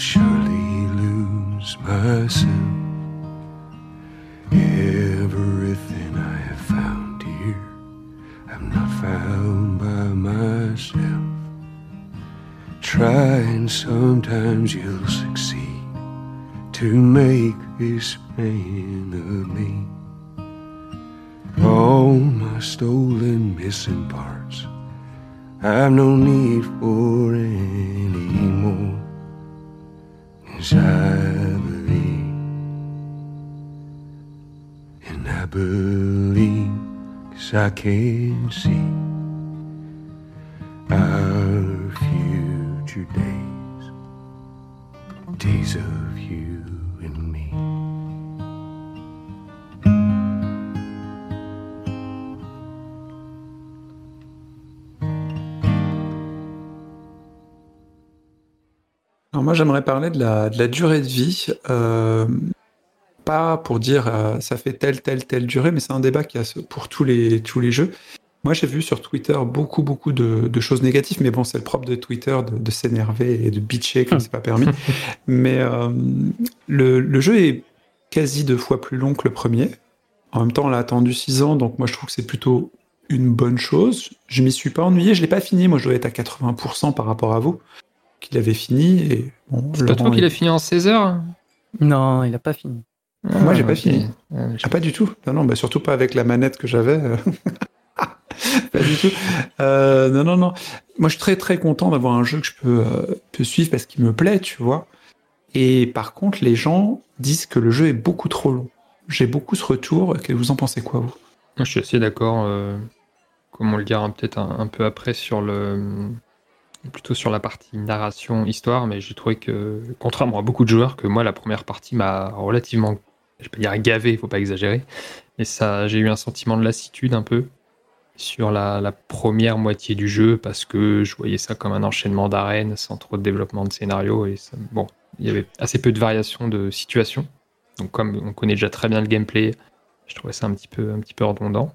Surely lose myself. Everything I have found here, I'm not found by myself. Try and sometimes you'll succeed to make this man of me. All my stolen missing parts. I've no need for any more. Cause I believe, and I believe, cause I can see Alors moi, j'aimerais parler de la, de la durée de vie. euh, pas pour dire euh, ça fait telle, telle, telle durée, mais c'est un débat qui a pour tous les, tous les jeux. Moi, j'ai vu sur Twitter beaucoup, beaucoup de, de choses négatives, mais bon, c'est le propre de Twitter de, de s'énerver et de bitcher comme c'est pas permis. mais euh, le, le jeu est quasi deux fois plus long que le premier. En même temps, on l'a attendu six ans, donc moi, je trouve que c'est plutôt une bonne chose. Je m'y suis pas ennuyé, je l'ai pas fini. Moi, je dois être à 80% par rapport à vous qu'il avait fini. Et bon, C'est pas toi Laurent, qui il- l'as fini en 16 heures Non, il a pas fini. Moi, j'ai pas ok. fini. Euh, je- Ah, pas du tout. Non, non, bah, surtout pas avec la manette que j'avais. euh. pas du tout. Euh, non, non, non. Moi, je suis très, très content d'avoir un jeu que je peux, euh, peux suivre parce qu'il me plaît, tu vois. Et par contre, les gens disent que le jeu est beaucoup trop long. J'ai beaucoup ce retour. Que vous en pensez quoi, vous? Moi, je suis assez d'accord. euh, comme on le dira peut-être un, un peu après sur le. Plutôt sur la partie narration, histoire, mais j'ai trouvé que, contrairement à beaucoup de joueurs, que moi, la première partie m'a relativement. Je pas dire gavé, faut pas exagérer. Mais ça, j'ai eu un sentiment de lassitude un peu sur la, première moitié du jeu parce que je voyais ça comme un enchaînement d'arènes sans trop de développement de scénario. Et bon, il y avait assez peu de variations de situation. Donc, comme on connaît déjà très bien le gameplay, je trouvais ça un petit peu, un petit peu redondant.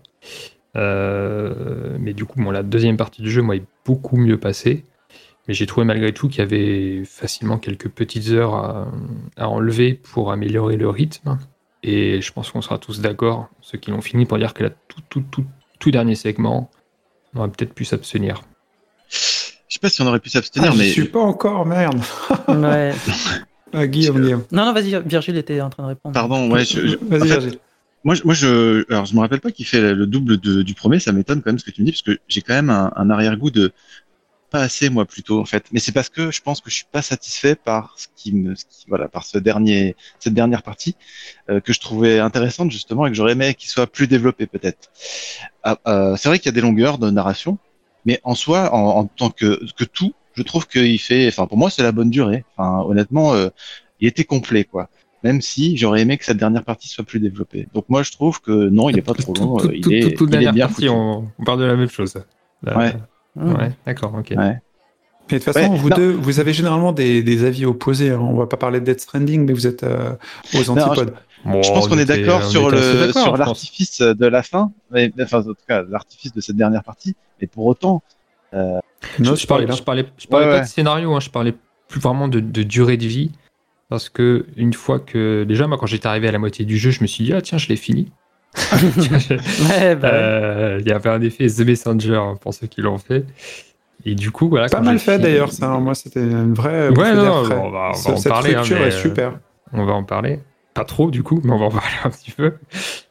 Euh, mais du coup, bon, la deuxième partie du jeu, moi, est beaucoup mieux passée. Mais j'ai trouvé malgré tout qu'il y avait facilement quelques petites heures à, à enlever pour améliorer le rythme. Et je pense qu'on sera tous d'accord, ceux qui l'ont fini, pour dire que la tout, tout, tout, tout dernier segment, on aurait peut-être pu s'abstenir. Je sais pas si on aurait pu s'abstenir, ah, mais Je suis pas encore, merde. Ouais. Ah, Guillaume, Guillaume. Non, non, vas-y, Virgile était en train de répondre. pardon, ouais, je, je- Vas-y, en fait, Virgile. Moi, je- moi, je, alors, je me rappelle pas qu'il fait le double de- du premier. Ça m'étonne quand même ce que tu me dis, parce que j'ai quand même un, un arrière-goût de pas assez, moi, plutôt, en fait. Mais c'est parce que je pense que je suis pas satisfait par ce qui me, ce qui- voilà, par ce dernier, cette dernière partie euh, que je trouvais intéressante justement et que j'aurais aimé qu'il soit plus développé peut-être. Ah, euh, c'est vrai qu'il y a des longueurs de narration, mais en soi, en, en tant que, que tout, je trouve qu'il fait, enfin, pour moi, c'est la bonne durée. Enfin, honnêtement, euh, il était complet, quoi même si j'aurais aimé que cette dernière partie soit plus développée. Donc moi je trouve que non, il est pas trop long, Tout- euh, il tout- est, toute- toute il est bien partie, on, on parle de la même chose. Là, Ouais. Mmh. ouais, d'accord, ok. Ouais. Mais de toute façon, Ouais, vous non. deux, vous avez généralement des, des avis opposés. hein. On va pas parler de Death Stranding, mais vous êtes euh, aux antipodes. Bon, je pense on qu'on est d'accord sur le sur l'artifice de la fin, mais, enfin en tout cas l'artifice de cette dernière partie. Mais pour autant, Non, je, je parlais, pareil, là. je parlais, je parlais Ouais, pas ouais. de scénario, hein, je parlais plus vraiment de, de durée de vie. Parce que une fois que. Déjà, moi, quand j'étais arrivé à la moitié du jeu, je me suis dit, ah tiens, je l'ai fini. Ouais, bah, ouais. Euh, Il y avait un effet The Messenger hein, pour ceux qui l'ont fait. Et du coup, voilà. Pas mal fait d'ailleurs, ça. hein. Moi, c'était une vraie. Ouais, non, on va- on va Ce- en Cette parler, hein, structure mais, est super. On va en parler. pas trop du coup, mais on va en parler un petit peu.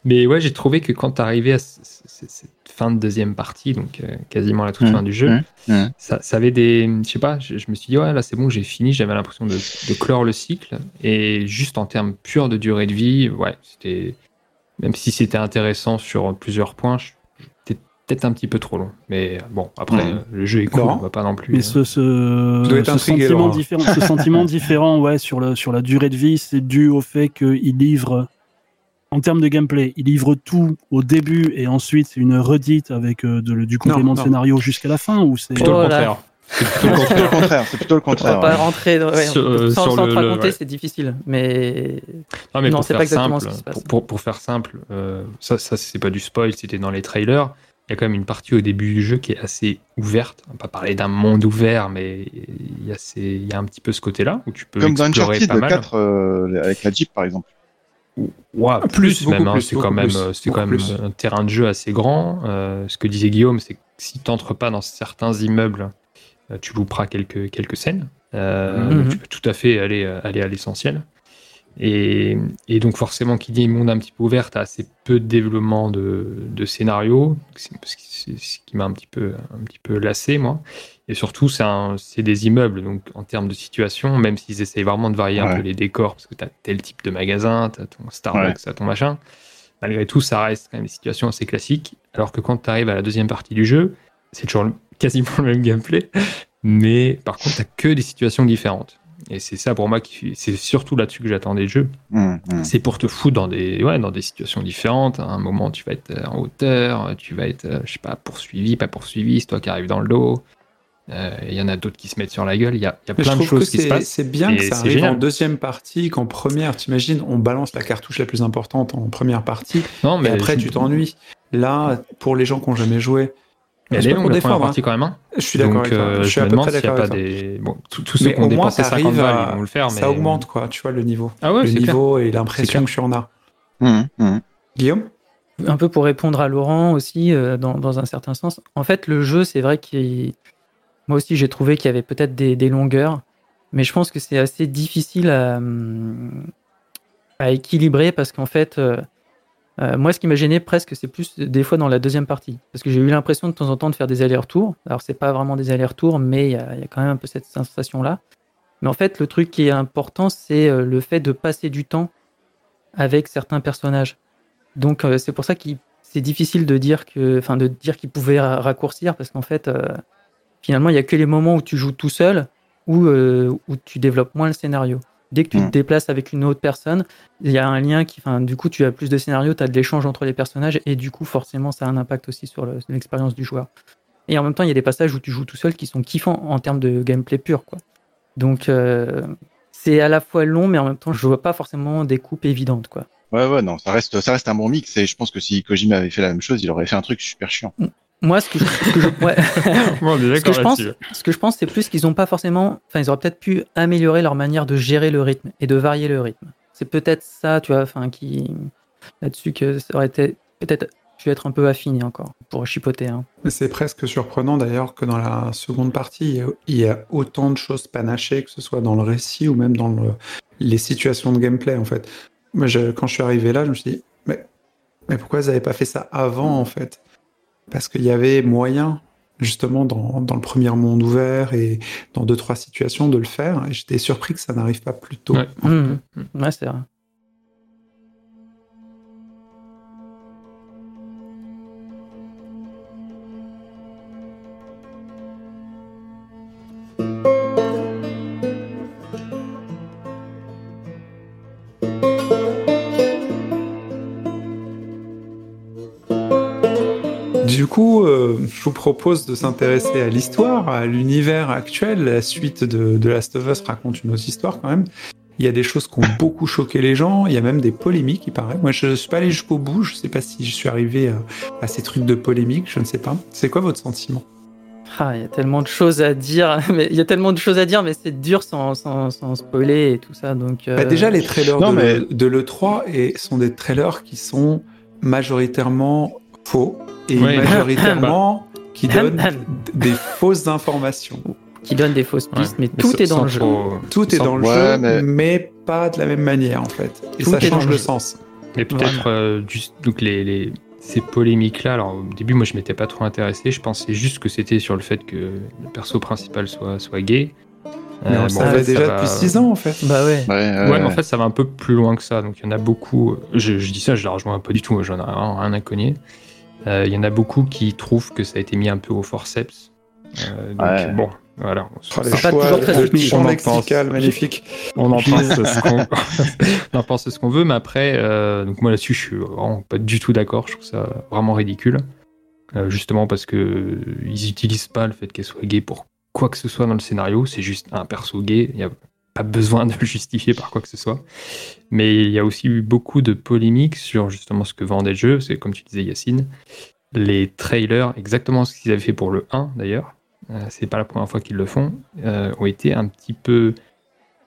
Mais ouais, j'ai trouvé que quand t'arrivais à cette fin de deuxième partie, donc euh, quasiment à la toute Mhm. fin du jeu, Mhm. Mhm. ça, ça avait des. Je sais pas, je, je me suis dit, ouais, là c'est bon, j'ai fini, j'avais l'impression de, de clore le cycle. Et juste en termes purs de durée de vie, ouais, c'était. Même si c'était intéressant sur plusieurs points, c'était peut-être un petit peu trop long. Mais bon, après, euh, le jeu est cool, on va pas non plus. Mais euh, ce, sentiment différent, ce sentiment différent, ouais, sur le sur la durée de vie, c'est dû au fait qu'il livre, en termes de gameplay, il livre tout au début et ensuite c'est une redite avec euh, de- du complément de non. scénario jusqu'à la fin ou c'est Plutôt Oh le là. contraire. C'est plutôt le C'est plutôt le contraire. C'est plutôt le On va contraire. pas rentrer dans- ouais, Sur- euh, sans, sur sans le- te le- raconter, ouais. c'est difficile. Mais Non, mais Non, pour c'est faire pas exactement simple, ce qui se passe. pour, pour, pour faire simple, euh, ça, ça c'est pas du spoil, c'était dans les trailers. Il y a quand même une partie au début du jeu qui est assez ouverte. On va pas parler d'un monde ouvert, mais il y, a ces- il y a un petit peu ce côté-là où tu peux Comme dans explorer Uncharted pas mal. 4 euh, avec la Jeep, par exemple. Ouais, Plus, plus, beaucoup même. hein, plus, c'est quand même, plus, euh, c'est quand même plus. un terrain de jeu assez grand. Euh, ce que disait Guillaume, c'est que si tu n'entres pas dans certains immeubles, euh, tu louperas quelques, quelques scènes. Euh, Mhm. Tu peux tout à fait aller, euh, aller à l'essentiel. Et, et donc forcément, qui dit monde un petit peu ouvert, tu as assez peu de développement de, de scénario, c'est ce qui- m'a un petit peu, un petit peu lassé, moi. Et surtout, c'est des immeubles, donc en termes de situation, même s'ils essayent vraiment de varier un Ouais. peu les décors, parce que tu as tel type de magasin, tu as ton Starbucks, tu as ton machin, malgré tout, ça reste quand même des situations assez classiques. Alors que quand tu arrives à la deuxième partie du jeu, c'est toujours le- quasiment le même gameplay, mais par contre, tu que des situations différentes. Et c'est ça pour moi qui. C'est surtout là-dessus que j'attendais le jeu. Hum, hum. C'est pour te foutre dans des, ouais, dans des situations différentes. À un moment, tu vas être euh, en hauteur, tu vas être, euh, je sais pas, poursuivi, pas poursuivi, c'est toi qui arrives dans le dos. Euh, Il y en a d'autres qui se mettent sur la gueule. Il y a, il y a plein de choses qui se passent. c'est bien que ça arrive génial. en deuxième partie qu'en première. T'imagines, on balance la cartouche la plus importante en première partie, Non, mais après tu t'ennuies. Là, pour les gens qui n'ont jamais joué, Elle c'est est longue pour la première défendre, partie quand même. hein. je suis d'accord Donc, avec toi. euh, Je suis je à me peu demande s'il n'y a pas des. Bon, tous ceux Mais qui ont dépensé 50 t'arrives balles, à- ils vont le faire. Ça mais- augmente, quoi, tu vois, le niveau. Ah ouais, le niveau et l'impression que tu en as. Hum, hum. Guillaume? Un peu pour répondre à Laurent aussi, euh, dans, dans un certain sens. En fait, le jeu, c'est vrai qu'il. Moi aussi, j'ai trouvé qu'il y avait peut-être des, des longueurs, mais je pense que c'est assez difficile à, hum, à équilibrer parce qu'en fait, euh, euh, moi, ce qui m'a gêné presque, c'est plus des fois dans la deuxième partie. Parce que j'ai eu l'impression de temps en temps de faire des allers-retours. Alors, c'est pas vraiment des allers-retours, mais il y, a quand même un peu cette sensation-là. Mais en fait, le truc qui est important, c'est euh, le fait de passer du temps avec certains personnages. Donc euh, c'est pour ça que c'est difficile de dire que, qu'ils pouvaient ra- raccourcir parce qu'en fait finalement il y a que les moments où tu joues tout seul où euh, où tu développes moins le scénario. Dès que tu Mm. te déplaces avec une autre personne, il y a un lien qui, enfin du coup tu as plus de scénario, tu as de l'échange entre les personnages et du coup forcément ça a un impact aussi sur le- l'expérience du joueur. Et en même temps il y a des passages où tu joues tout seul qui sont kiffants en termes de gameplay pur quoi. Donc euh, c'est à la fois long mais en même temps je vois pas forcément des coupes évidentes quoi. Ouais, ouais, non, ça reste, ça reste un bon mix. Et je pense que si Kojima avait fait la même chose, il aurait fait un truc super chiant. Moi, ce que je, ce que je- ouais. Ouais, on est ce que je d'accord pense, ce que je pense, c'est plus qu'ils n'ont pas forcément, enfin, ils auraient peut-être pu améliorer leur manière de gérer le rythme et de varier le rythme. C'est peut-être ça, tu vois, enfin, qui là-dessus que ça aurait été peut-être pu être un peu affiné encore pour chipoter. Hein. C'est presque surprenant d'ailleurs que dans la seconde partie, il y a- il y, a autant de choses panachées, que ce soit dans le récit ou même dans le- les situations de gameplay en fait. Moi, je- quand je suis arrivé là, je me suis dit, mais, mais pourquoi ils n'avaient pas fait ça avant en fait? Parce qu'il y avait moyen justement dans, dans le premier monde ouvert et dans deux trois situations de le faire. Et j'étais surpris que ça n'arrive pas plus tôt. Ouais. Ouais, c'est vrai. Coup, euh, je vous propose de s'intéresser à l'histoire, à l'univers actuel. La suite de, de Last of Us raconte une autre histoire quand même. Il y a des choses qui ont beaucoup choqué les gens. Il y a même des polémiques, il paraît. Moi, je suis pas allé jusqu'au bout. Je sais pas si je suis arrivé à, à ces trucs de polémique. Je ne sais pas. C'est quoi votre sentiment? Ah, il y a tellement de choses à dire, mais il y a tellement de choses à dire, mais c'est dur sans, sans, sans spoiler et tout ça. Donc euh, Bah, Déjà, les trailers non, de, mais- de l'E3 et sont des trailers qui sont majoritairement faux et majoritairement qui donnent des fausses informations. qui donne des fausses pistes, Ouais. mais tout est dans le jeu. trop- Tout est sans- dans le Ouais, jeu, mais- mais... pas de la même manière en fait. Et Tout ça change le jeu. sens. Mais peut-être euh, donc les, les- ces polémiques-là. Alors au début, moi, je m'étais pas trop intéressé. Je pensais juste que c'était sur le fait que le perso principal soit soit gay. Mais Euh, on le bon, déjà va- depuis 6 ans en fait. Bah ouais. Ouais, Ouais, mais en fait, ça va un peu plus loin que ça. Donc, il y en a beaucoup. Je, je dis ça, je la rejoins pas du tout. J'en ai rien, rien à cogner. Euh, Il y en a beaucoup qui trouvent que ça a été mis un peu au forceps. Euh, donc, Ouais. bon, voilà. Oh, les C'est pas toujours très On en pense. magnifique. On en pense ce qu'on on en pense ce qu'on veut, mais après, euh, donc moi là-dessus, je suis vraiment pas du tout d'accord. Je trouve ça vraiment ridicule. Euh, justement parce que euh, ils utilisent pas le fait qu'elle soit gay pour quoi que ce soit dans le scénario. C'est juste un perso gay. Il n'y a pas besoin de le justifier par quoi que ce soit. Mais il y a aussi eu beaucoup de polémiques sur justement ce que vendait le jeu. C'est comme tu disais, Yacine, les trailers, exactement ce qu'ils avaient fait pour le 1 d'ailleurs. euh, c'est pas la première fois qu'ils le font, euh, ont été un petit peu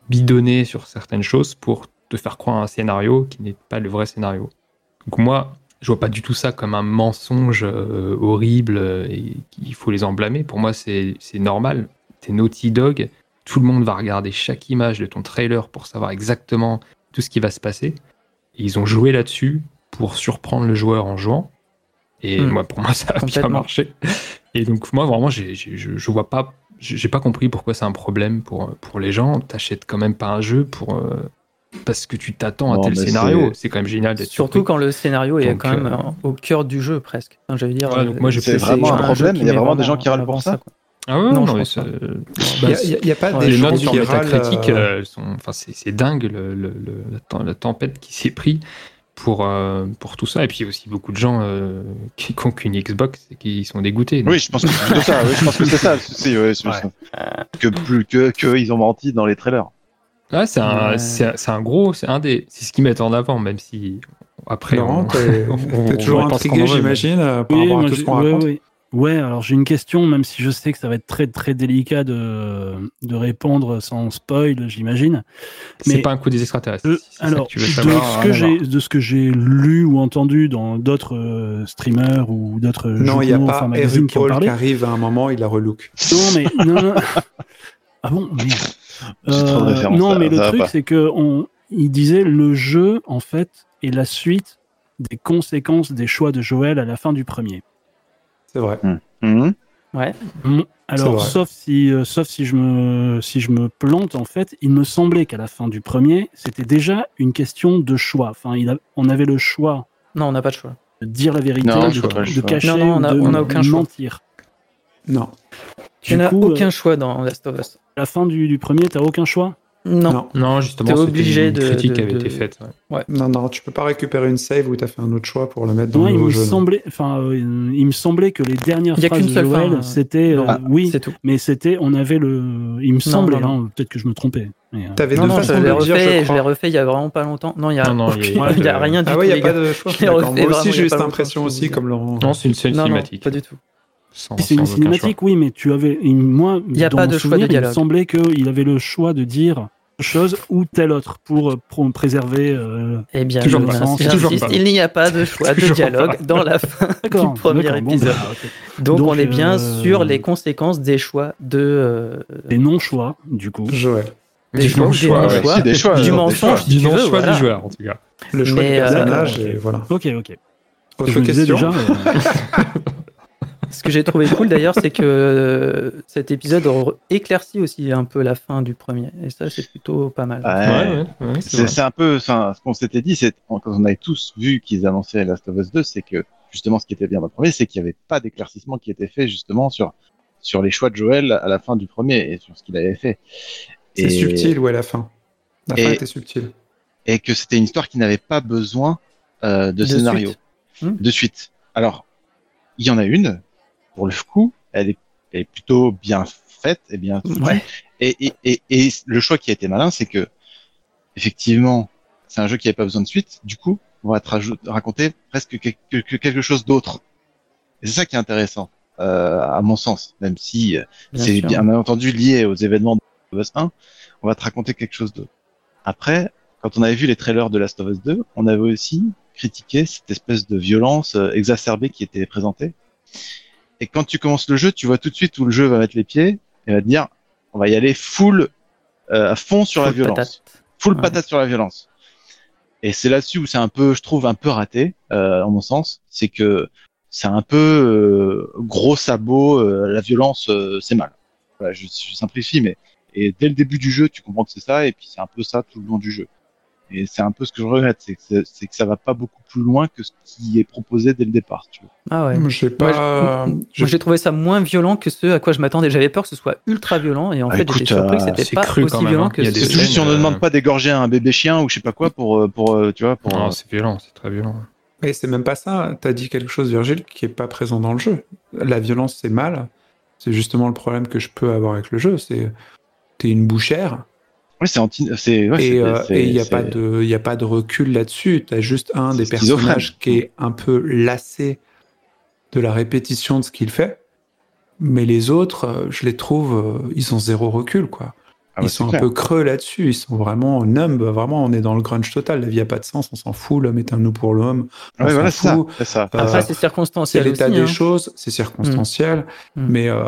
bidonnés sur certaines choses pour te faire croire un scénario qui n'est pas le vrai scénario. Donc moi, je vois pas du tout ça comme un mensonge euh, horrible et qu'il faut les en blâmer. Pour moi, c'est normal. T'es Naughty Dog, tout le monde va regarder chaque image de ton trailer pour savoir exactement tout ce qui va se passer. Et ils ont joué là-dessus pour surprendre le joueur en jouant. Et Hmm. moi, pour moi, ça a bien marché. Et donc, moi, vraiment, je, je vois pas, j'ai pas compris pourquoi c'est un problème pour, pour les gens. T'achètes quand même pas un jeu pour, euh, parce que tu t'attends à tel scénario. c'est- quand même génial d'être Surtout surpris. quand le scénario est quand même euh, euh, au cœur du jeu presque. Enfin, je veux dire, Ouais, donc moi, j'ai C'est vraiment un problème, il y a vraiment des gens qui en râlent pour ça. quoi. Ah ouais, Non, non, pas. Il bah, n'y a, y a pas des les gens notes sur. Metacritic, euh, euh, enfin, c'est dingue le, le- le- la, tem- la tempête qui s'est pris pour, euh, pour tout ça. Et puis il y a aussi beaucoup de gens euh, qui n'ont qu'une Xbox et qui sont dégoûtés. Donc, Oui, je pense que c'est ça. Oui, je pense que c'est ça le souci. Ouais, c'est- Que plus que, que ils ont menti dans les trailers. Ouais, c'est un, c'est un- gros, c'est un des, c'est ce qu'ils mettent en avant, même si après. Laurent, on- t'es toujours intrigué, j'imagine, euh, par Oui, rapport à tout ce qu'on raconte. ouais. Ouais, alors j'ai une question, même si je sais que ça va être très très délicat de, de répondre sans spoil, j'imagine. C'est Mais- pas un coup des extraterrestres. Euh, si alors, que tu veux de savoir. ce, que de ce que j'ai lu ou entendu dans d'autres euh, streamers ou d'autres Non, il n'y a pas enfin, magazines qui arrive à un moment, il la relook. Non, mais non, non. Ah bon, Euh, non, mais le truc, c'est que on, il disait le jeu, en fait, est la suite des conséquences des choix de Joël à la fin du premier. C'est vrai. Mhm. Ouais. Mm. C'est Alors, vrai. sauf si, euh, sauf si je me, si je me plante, en fait, il me semblait qu'à la fin du premier, c'était déjà une question de choix. Enfin, il a- on avait le choix Non, on n'a pas de choix. de dire la vérité, Non, de, choix. cacher, Non, non, on a- de on a aucun choix. mentir. Non. Tu n'as aucun euh, choix dans Last of Us. à la fin du, du premier, t'as aucun choix? Non. Non. Non, justement, T'es c'était obligé une de- critique qui avait de- été faite. ouais. Non, non, tu peux pas récupérer une save où tu as fait un autre choix pour le mettre dans Non, le il nouveau me jeu. semblait, enfin, euh, il me semblait que les dernières Il y a phrases qu'une de seule Joël, euh, c'était, euh, Ah, oui, C'est tout. mais c'était, on avait le, il me semblait, hein, peut-être que je me trompais. euh, T'avais Non, deux non, je l'ai refait, je je l'ai refait il y a vraiment pas longtemps. Non, il y a, Non, non, il y a- aucune- il y a rien du Ah tout. ouais, il n'y a pas de choix. Moi aussi, j'ai eu cette impression aussi, comme Laurent. Non, c'est une, cinématique. pas du tout. C'est une cinématique, oui, mais tu avais moi, Il y a dans pas de choix de Il me semblait qu'il avait le choix de dire chose ou telle autre pour, euh, pour préserver. euh, Eh bien, Toujours pas. Toujours pas. il n'y a pas de choix de dialogue dans la fin du premier bon, épisode. bah. Donc, Donc, on est bien euh, sur les conséquences des choix de euh, Des non-choix, du coup. Joël. des Du choix, non-choix, ouais. des choix, du des mensonge, Du non-choix voilà. du joueur, en tout cas. Le choix Mais, du personnage, ok. et voilà. Ok, ok. Autre question déjà. Ce que j'ai trouvé cool d'ailleurs, c'est que euh, cet épisode éclaircit aussi un peu la fin du premier. Et ça, c'est plutôt pas mal. Ouais. Ouais, ouais, ouais, c'est un peu, enfin, ce qu'on s'était dit, c'est quand on avait tous vu qu'ils annonçaient Last of Us 2, c'est que justement, ce qui était bien dans le premier, c'est qu'il n'y avait pas d'éclaircissement qui était fait justement sur sur les choix de Joël à la fin du premier et sur ce qu'il avait fait. C'est Et- subtil, ouais, la fin. La fin Et- était subtile. et que c'était une histoire qui n'avait pas besoin euh, de, De scénario, suite. Hmm. de suite. Alors, il y en a une, pour le coup, elle est, elle est plutôt bien faite et bien. Ouais. Et, et, et, et le choix qui a été malin, c'est que, effectivement, c'est un jeu qui n'avait pas besoin de suite. Du coup, on va te raconter presque que- que- que quelque chose d'autre. Et c'est ça qui est intéressant, euh, à mon sens, même si euh, c'est bien entendu lié aux événements de Last of Us 1, on va te raconter quelque chose d'autre. Après, quand on avait vu les trailers de Last of Us 2, on avait aussi critiqué cette espèce de violence euh, exacerbée qui était présentée. Et quand tu commences le jeu, tu vois tout de suite où le jeu va mettre les pieds et va te dire, on va y aller full, euh, à fond sur la violence. patate. full Ouais. patate sur la violence. Et c'est là-dessus où c'est un peu, je trouve, un peu raté, euh, en mon sens, c'est que c'est un peu euh, gros sabot, euh, la violence, euh, c'est mal. Voilà, je, je simplifie, mais et dès le début du jeu, tu comprends que c'est ça, et puis c'est un peu ça tout le long du jeu. Et c'est un peu ce que je regrette, c'est que, c'est- que ça va pas beaucoup plus loin que ce qui est proposé dès le départ. Tu vois. Ah ouais. Moi, j'ai Moi, pas. je- j'ai- Moi, j'ai trouvé ça moins violent que ce à quoi je m'attendais. J'avais peur que ce soit ultra violent et en Ah, fait, j'étais surpris que euh, c'était pas cru aussi violent hein. que C'est juste si on ne euh, demande pas d'égorger un bébé chien ou je sais pas quoi pour, euh, pour, euh, tu vois, pour. Non, euh, c'est violent, c'est très violent. Et c'est même pas ça. T'as dit quelque chose, Virgile, qui est pas présent dans le jeu. La violence, c'est mal. C'est justement le problème que je peux avoir avec le jeu. C'est t'es une bouchère Oui, c'est anti. C'est. Ouais, et c'est- euh, c'est- et il y a c'est- pas de y a pas de recul là-dessus. T'as juste un C'est des personnages qui est un peu lassé de la répétition de ce qu'il fait. Mais les autres, euh, je les trouve, euh, ils ont zéro recul, quoi. Ah, bah, ils c'est sont un peu creux là-dessus. Ils sont vraiment numb. Vraiment, on est dans le grunge total. La vie a pas de sens. On s'en fout. L'homme est un nous pour l'homme. on Ouais, s'en voilà, c'est ça. fout. C'est ça. Euh, Après, c'est c'est circonstanciel l'état aussi. des hein. choses, c'est circonstanciel, Mm. mais euh,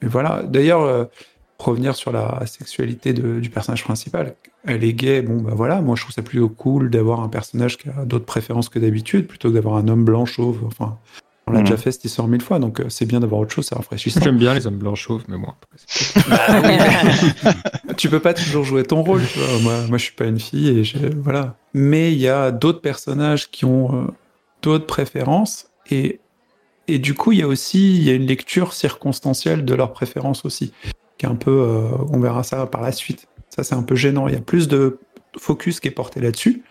mais voilà. D'ailleurs, euh, revenir sur la sexualité de- du personnage principal, elle est gay, bon bah voilà, moi je trouve ça plutôt cool d'avoir un personnage qui a d'autres préférences que d'habitude, plutôt que d'avoir un homme blanc chauve. Enfin, on l'a Mm. déjà fait cette histoire mille fois, donc euh, c'est bien d'avoir autre chose, c'est rafraîchissant. J'aime bien les hommes blancs chauves, mais bon. après, c'est- tu peux pas toujours jouer ton rôle, tu vois. Moi, moi je suis pas une fille et je- voilà. Mais il y a d'autres personnages qui ont euh, d'autres préférences et et du coup il y a aussi il y a une lecture circonstancielle de leurs préférences aussi, qui est un peu euh, on verra ça par la suite. Ça c'est un peu gênant. Il y a plus de focus qui est porté là-dessus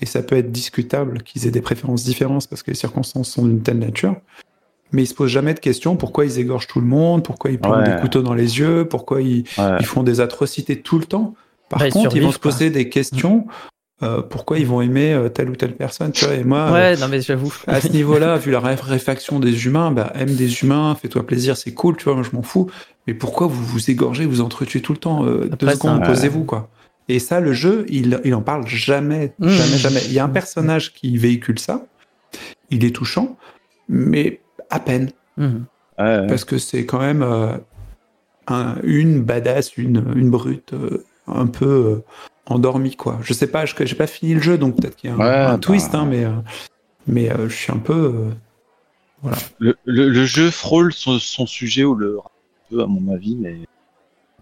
et ça peut être discutable qu'ils aient des préférences différentes parce que les circonstances sont d'une telle nature. Mais ils se posent jamais de questions pourquoi ils égorgent tout le monde, pourquoi ils Ouais. des couteaux dans les yeux, pourquoi ils, Ouais. ils font des atrocités tout le temps? Par Bah, contre, ils vont se poser des questions. Euh, pourquoi ils vont aimer euh, telle ou telle personne, tu vois Et moi, euh, Ouais, non mais j'avoue. à ce niveau-là, vu la ré- réfaction des humains, bah, aime des humains, fais-toi plaisir, c'est cool, tu vois, moi je m'en fous. Mais pourquoi vous vous égorgez, vous entretuez tout le temps euh, Après, Deux secondes, un- posez-vous, quoi. Et ça, le jeu, il, il en parle jamais, Mmh. jamais, jamais. Il y a un personnage qui véhicule ça, il est touchant, mais à peine. Ouais, ouais. parce que c'est quand même un- une badass, une, une brute, un peu endormie, quoi. Je sais pas, je j'ai pas fini le jeu, donc peut-être qu'il y a un, Ouais, un bah. twist, hein, mais, euh, mais euh, je suis un peu. euh, Le, le, le jeu frôle son, son sujet ou le peu, à mon avis, mais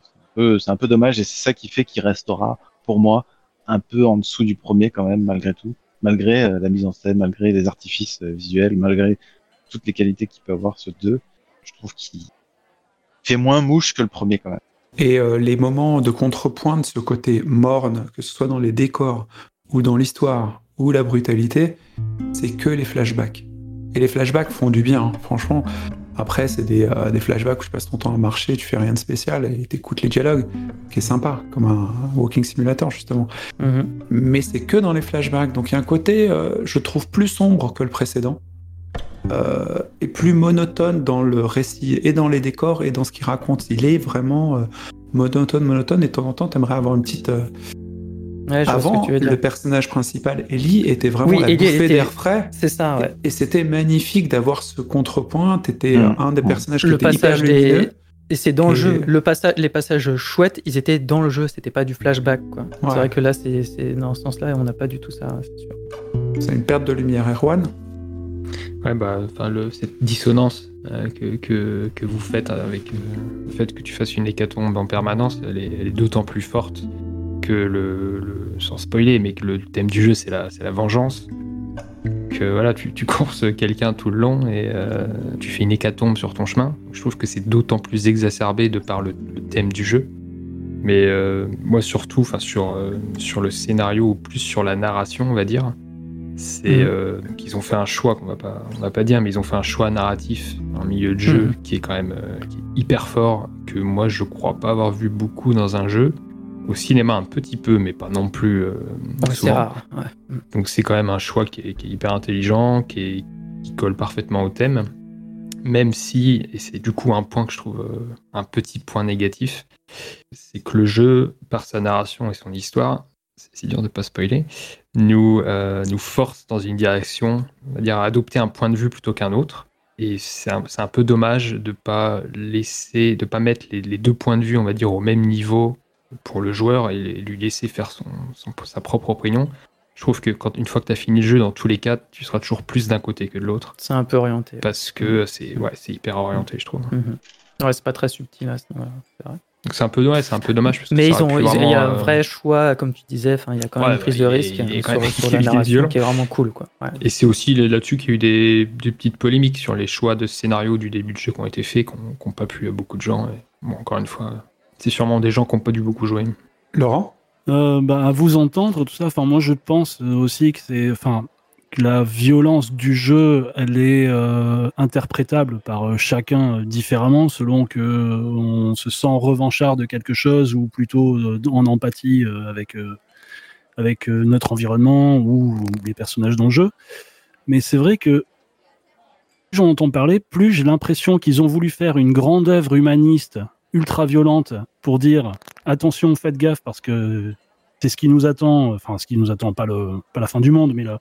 c'est un peu- c'est un peu dommage et c'est ça qui fait qu'il restera, pour moi, un peu en dessous du premier quand même, malgré tout. Malgré euh, la mise en scène, malgré les artifices euh, visuels, malgré toutes les qualités qu'il peut avoir, ce 2, je trouve qu'il fait moins mouche que le premier quand même. Et euh, les moments de contrepoint de ce côté morne, que ce soit dans les décors ou dans l'histoire ou la brutalité, c'est que les flashbacks. Et les flashbacks font du bien, hein, franchement. Après, c'est des, euh, des flashbacks où tu passes ton temps à marcher, tu fais rien de spécial et t'écoutes les dialogues, qui est sympa, comme un walking simulator justement. Mhm. Mais c'est que dans les flashbacks. Donc il y a un côté, euh, je trouve, plus sombre que le précédent. Euh, et plus monotone dans le récit et dans les décors et dans ce qu'il raconte. Il est vraiment euh, monotone, monotone, et de temps en temps, t'aimerais avoir une petite. euh, Ouais, je vois ce Avant, que tu veux dire. le personnage principal, Ellie, était vraiment Oui, la Ellie bouffée était- d'air frais. C'est ça, ouais. Et c'était magnifique d'avoir ce contrepoint. T'étais Mm. euh, un des personnages qui Le était hyper passage lumineux. des. Et c'est dans Et- le jeu. Le passage, les passages chouettes, ils étaient dans le jeu. C'était pas du flashback, quoi. Ouais. C'est vrai que là, c'est c'est- dans ce sens-là, on n'a pas du tout ça, c'est sûr. C'est une perte de lumière. Erwan Ouais, bah, cette dissonance euh, que, que, vous faites avec euh, le fait que tu fasses une hécatombe en permanence, elle est, d'autant plus forte que le, sans spoiler, mais que le thème du jeu c'est la, la vengeance. Que voilà, tu, courses quelqu'un tout le long et euh, tu fais une hécatombe sur ton chemin. Je trouve que c'est d'autant plus exacerbé de par le, le thème du jeu. Mais moi surtout, enfin sur, sur le scénario ou plus sur la narration, on va dire, c'est Mhm. euh, donc ils ont fait un choix qu'on va pas on va pas dire mais ils ont fait un choix narratif en milieu de jeu Mhm. qui est quand même euh, qui est hyper fort que moi je crois pas avoir vu beaucoup dans un jeu au cinéma un petit peu mais pas non plus euh, Ouais, c'est souvent. rare. ouais. Mm. donc c'est quand même un choix qui est, qui est hyper intelligent qui, est- qui colle parfaitement au thème même si et c'est du coup un point que je trouve euh, un petit point négatif c'est que le jeu par sa narration et son histoire c'est dur de pas spoiler nous, euh, nous force dans une direction, on va dire à adopter un point de vue plutôt qu'un autre. Et c'est un, peu dommage de pas laisser, de pas mettre les, les deux points de vue, on va dire, au même niveau pour le joueur et lui laisser faire son, son- sa propre opinion. Je trouve que quand une fois que tu as fini le jeu, dans tous les cas, tu seras toujours plus d'un côté que de l'autre. C'est un peu orienté. Parce que c'est ouais, hyper orienté, je trouve. Mhm. Ouais, c'est pas très subtil à ce niveau-là, c'est vrai. Donc c'est un peu, ouais, c'est un peu dommage. Parce que Mais ils ont, il y a un euh, vrai choix, comme tu disais. Enfin, il y a quand même Ouais, une prise de risque sur, même- sur la narration qui est vraiment cool, quoi. Ouais. Et c'est aussi là-dessus qu'il y a eu des, des petites polémiques sur les choix de scénario du début de jeu qui ont été faits, qui n'ont pas plu à beaucoup de gens. Et, bon, encore une fois, c'est sûrement des gens qui n'ont pas dû beaucoup jouer. Laurent? Euh, bah, à vous entendre, tout ça. Enfin, moi, je pense aussi que c'est, enfin, la violence du jeu, elle est euh, interprétable par euh, chacun euh, différemment, selon que on se sent revanchard de quelque chose ou plutôt en empathie avec avec notre environnement ou les personnages dans le jeu. Mais c'est vrai que plus j'en entends parler, plus j'ai l'impression qu'ils ont voulu faire une grande œuvre humaniste ultra violente pour dire attention, faites gaffe parce que c'est ce qui nous attend, enfin ce qui nous attend, pas, le, pas la fin du monde, mais la,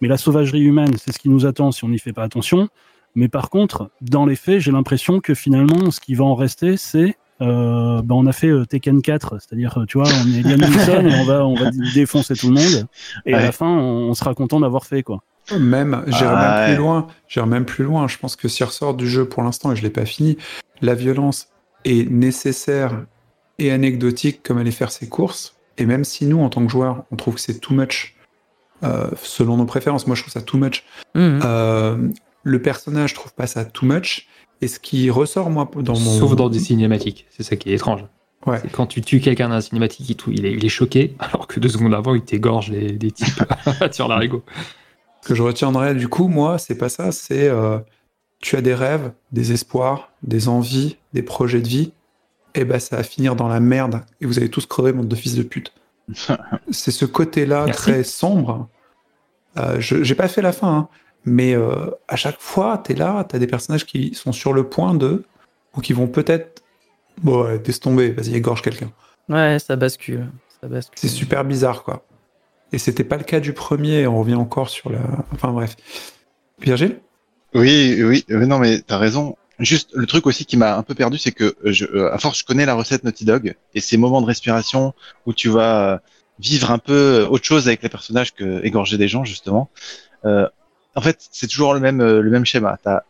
mais la sauvagerie humaine, c'est ce qui nous attend si on n'y fait pas attention. Mais par contre, dans les faits, j'ai l'impression que finalement, ce qui va en rester, c'est euh, ben on a fait euh, Tekken 4, c'est-à-dire, euh, tu vois, on est Liam Neeson et on va, on va défoncer tout le monde. Et à la fin, on, on sera content d'avoir fait, quoi. Même, j'irai Ah, même ouais. plus loin. J'irai même plus loin. Je pense que s'il ressort du jeu pour l'instant, et je l'ai pas fini, la violence est nécessaire et anecdotique comme aller faire ses courses. Et même si nous, en tant que joueurs, on trouve que c'est too much, euh, selon nos préférences, moi je trouve ça too much. Mhm. Euh, le personnage trouve pas ça too much. Et ce qui ressort, moi, dans mon. Sauf dans des cinématiques. C'est ça qui est étrange. Ouais. Quand tu tues quelqu'un dans un cinématique, il, est, il est choqué, alors que deux secondes avant, il t'égorge les, des types sur l'arigot. Ce que je retiendrai du coup, moi, c'est pas ça, c'est euh, tu as des rêves, des espoirs, des envies, des projets de vie, et ben ça va finir dans la merde et vous allez tous crever, monde de fils de pute. c'est ce côté-là très sombre. Euh, je j'ai pas fait la fin, hein, mais euh, à chaque fois, t'es là, t'as des personnages qui sont sur le point de ou qui vont peut-être bon, ouais, laisse tomber, vas-y égorge quelqu'un. Ouais, ça bascule. Ça bascule. C'est super bizarre, quoi. Et c'était pas le cas du premier, on revient encore sur la. Enfin bref. Virgile? Oui, oui, non, mais t'as raison. Juste, le truc aussi qui m'a un peu perdu, c'est que je, euh, à force, je connais la recette Naughty Dog et ces moments de respiration où tu vas euh, vivre un peu euh, autre chose avec les personnages que égorger des gens, justement. Euh, en fait, c'est toujours le même, euh, le même schéma. T'as,